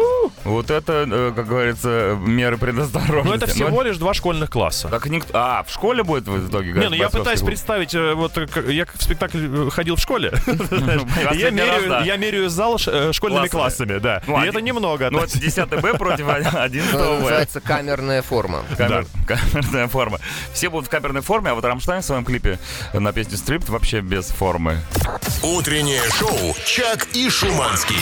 Вот это, э, как говорится, меры предосторожности. Ну это всего лишь два школьных класса. Так никто... А, в школе будет в итоге? Не, ну я пытаюсь клуб? представить, э, вот э, как- я в спектакль э, ходил в школе. Я Последний раз, меряю, я меряю зал э, школьными Классами. да. Ну, И это немного. Ну да. вот 10 Б против 11 Это В. называется камерная форма. Камер- Камерная форма. Все будут в камерной форме, а вот Рамштайн в своем клипе на песню «Стрип» вообще без формы. Утреннее шоу «Чак и Шуманский».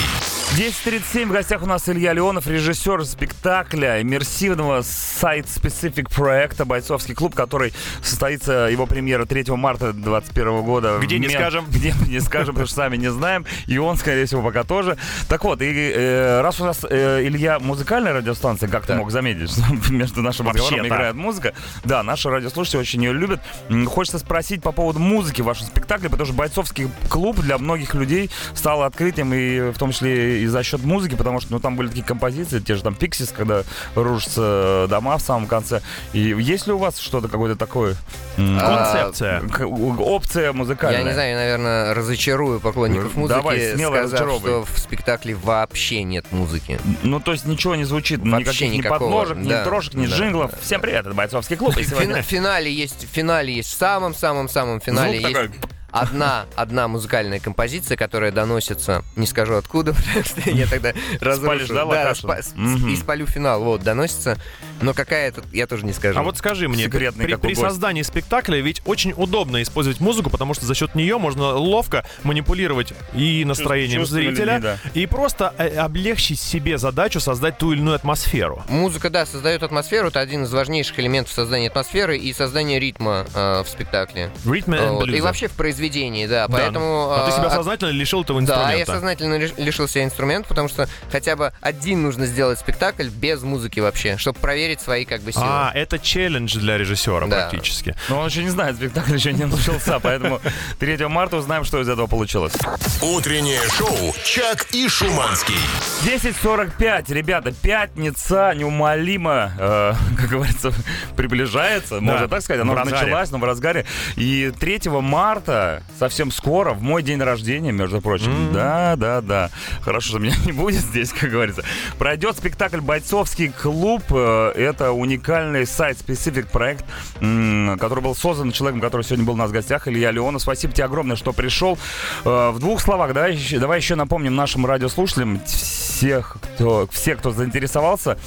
10.37 в гостях у нас Илья Леонов, режиссер спектакля иммерсивного сайт-специфик проекта «Бойцовский клуб», который состоится, его премьера 3 марта 2021 года. Где не Ме- скажем. Где не скажем, потому что сами не знаем. И он, скорее всего, пока тоже. Так вот, и э, раз у нас э, Илья музыкальная радиостанция, как ты Так. мог заметить, что между нашим разговором играет музыка. Да, наши радиослушатели очень ее любят. Хочется спросить по поводу музыки в вашем спектакле, потому что бойцовский клуб для многих людей стал открытием, и в том числе и за счет музыки, потому что ну, там были такие композиции, те же там Пиксис, когда рушатся дома в самом конце. И есть ли у вас что-то какое-то такое? А, Концепция. к- опция музыкальная? Я не знаю, я, наверное, разочарую поклонников Ну, музыки, давай, смело сказав, что в спектакле вообще нет музыки. Ну, то есть ничего не звучит, Вообще никаких ни никакого, подложек, ни да, трошек, ни да. джинглов. Всем привет, это бойцовский клуб. И В сегодня финале есть, в финале есть, в самом-самом-самом финале звук есть такой. Одна, одна музыкальная композиция, которая доносится, не скажу откуда, потому что я тогда разрушу. да, локацию? спа- с- Мгм. и спалю финал, вот, доносится, но какая это, я тоже не скажу. А вот скажи мне, Секретный при, создании спектакля ведь очень удобно использовать музыку, потому что за счет нее можно ловко манипулировать и настроением зрителя, людьми, и просто э, облегчить себе задачу создать ту или иную атмосферу. Музыка, да, создает атмосферу, это один из важнейших элементов создания атмосферы и создания ритма э, в спектакле. Вот, И вообще в произведении, да, Да. поэтому... А ты э, себя сознательно лишил этого Да, инструмента. я сознательно лиш- лишил себя инструмента, потому что хотя бы один нужно сделать спектакль без музыки вообще, чтобы проверить свои как бы силы. А, это челлендж для режиссера Да. практически. Но он еще не знает, спектакль еще не начался, поэтому 3 марта узнаем, что из этого получилось. Утреннее шоу «Чак и Шуманский». 10.45, ребята, пятница неумолимо, э, как говорится, приближается, можно так сказать, она в началась, но в разгаре. И 3 марта, совсем скоро, в мой день рождения, между прочим, да, да, да, хорошо, что меня не будет здесь, как говорится, пройдет спектакль «Бойцовский клуб». Э, Это уникальный сайт-специфик проект, который был создан человеком, который сегодня был у нас в гостях, Илья Леонов. Спасибо тебе огромное, что пришел. Э, В двух словах, давай, еще- давай еще напомним нашим радиослушателям, всех, кто, все, кто заинтересовался,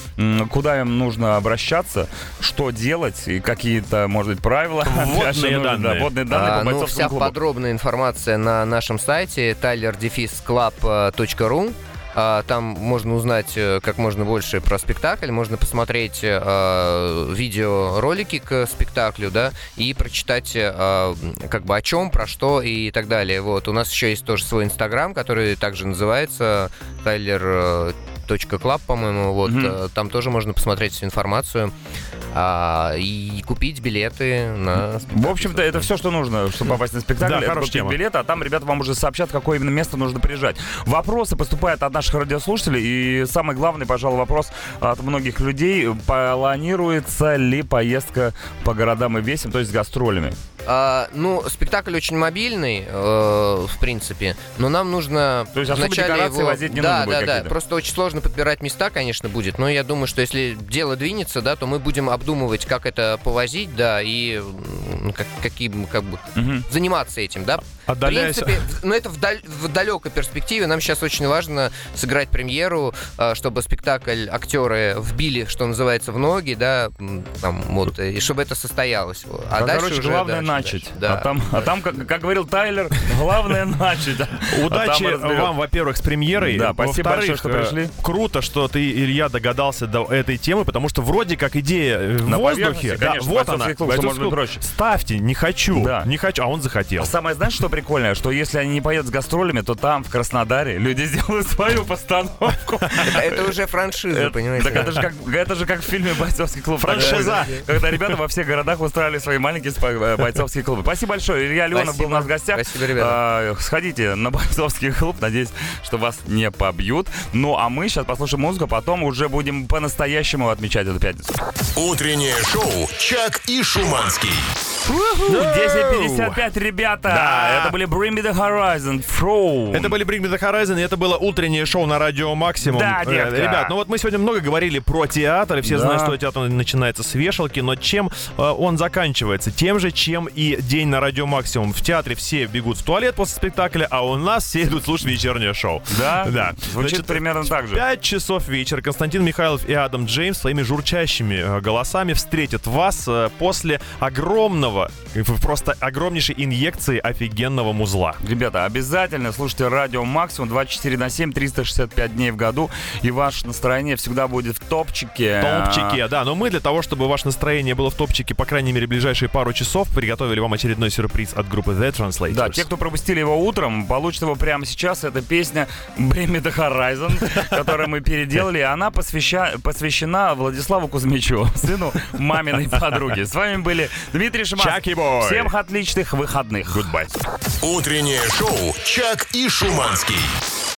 куда им нужно обращаться, что делать и какие-то, может быть, правила. Нужно, данные. Да, вводные данные А, по ну, бойцовскому вся клубу. Подробная информация на нашем сайте tylerdefisclub.ru А, Там можно узнать э, как можно больше про спектакль, можно посмотреть э, видеоролики к спектаклю, да, и прочитать э, как бы о чем, про что и так далее. Вот. У нас еще есть тоже свой инстаграм, который также называется Tyler .club, по-моему, вот э, там тоже можно посмотреть всю информацию а, и купить билеты на спектакль. В общем-то, это все, что нужно, чтобы попасть на спектакль. Да, это хорошая купить тема. билеты, а там ребята вам уже сообщат, какое именно место нужно приезжать. Вопросы поступают от наших радиослушателей, и самый главный, пожалуй, вопрос от многих людей. Планируется ли поездка по городам и весям, то есть с гастролями? А, ну, спектакль очень мобильный, э, в принципе, но нам нужно То есть вначале его... возить не да, нужно да, да. какие-то? Просто очень сложно подбирать места, конечно, будет. Но я думаю, что если дело двинется, да, то мы будем обдумывать, как это повозить, да, и как, какие, м, как бы Мгм. заниматься этим, да. Отдаляясь- В принципе, но это в, даль- в далекой перспективе. Нам сейчас очень важно сыграть премьеру, э, чтобы спектакль актеры вбили, что называется, в ноги, да, там, вот, и чтобы это состоялось. А Ну, дальше короче, уже главное дальше, начать. Да. А там, а там как, как говорил Тайлер, главное начать. А Удачи вам, во-первых, с премьерой. Да, спасибо большое, что э, пришли. Круто, что ты, Илья, догадался до этой темы, потому что вроде как идея э, в На воздухе. Да, вот она. Ставьте, не хочу, не хочу, а он захотел. А самое, знаешь, что прикольное? Что если они не поедут с гастролями, то там, в Краснодаре, люди сделают свою постановку. Это, уже франшиза, понимаете? Так это же как, это же как в фильме «Бойцовский клуб». Франшиза. Когда- ребята во всех городах устраивали свои маленькие э, бойцовские клубы. Спасибо большое. Илья Леонов был у нас в гостях. Спасибо, ребята. А, Сходите на бойцовский клуб. Надеюсь, что вас не побьют. Ну, а мы сейчас послушаем музыку, потом уже будем по-настоящему отмечать эту пятницу. Утреннее шоу «Чак и Шуманский». 10.55, ребята. Да. Это были Bring Me The Horizon, Frow. Это были Bring Me The Horizon, и это было утреннее шоу на радио Максимум. Да, Э, детка. Ребят, ну вот мы сегодня много говорили про театр, и все Да. знают, что театр начинается с вешалки, но чем э, он заканчивается? Тем же, чем и день на радио Максимум. В театре все бегут в туалет после спектакля, а у нас все идут слушать вечернее шоу. Да? Да. Звучит Значит, примерно так же. Пять часов вечера Константин Михайлов и Адам Джеймс своими журчащими э, голосами встретят вас после огромного, э, просто огромнейшей инъекции офигенного музла. Ребята, обязательно слушайте радио Максимум 24 на 7, 365 дней в году, и ваше настроение всегда будет в топчике. топчике, да. Но мы для того, чтобы ваше настроение было в топчике, по крайней мере, ближайшие пару часов, приготовили вам очередной сюрприз от группы The Translators. Да, те, кто пропустили его утром, получат его прямо сейчас. Это песня Me The Horizon, которую мы переделали. Она посвящена Владиславу Кузьмичу, сыну маминой подруги. С вами были Дмитрий Шиманский. Чаки бой. Всем отличных выходных. Goodbye. Утреннее шоу «Чак и Шуманский».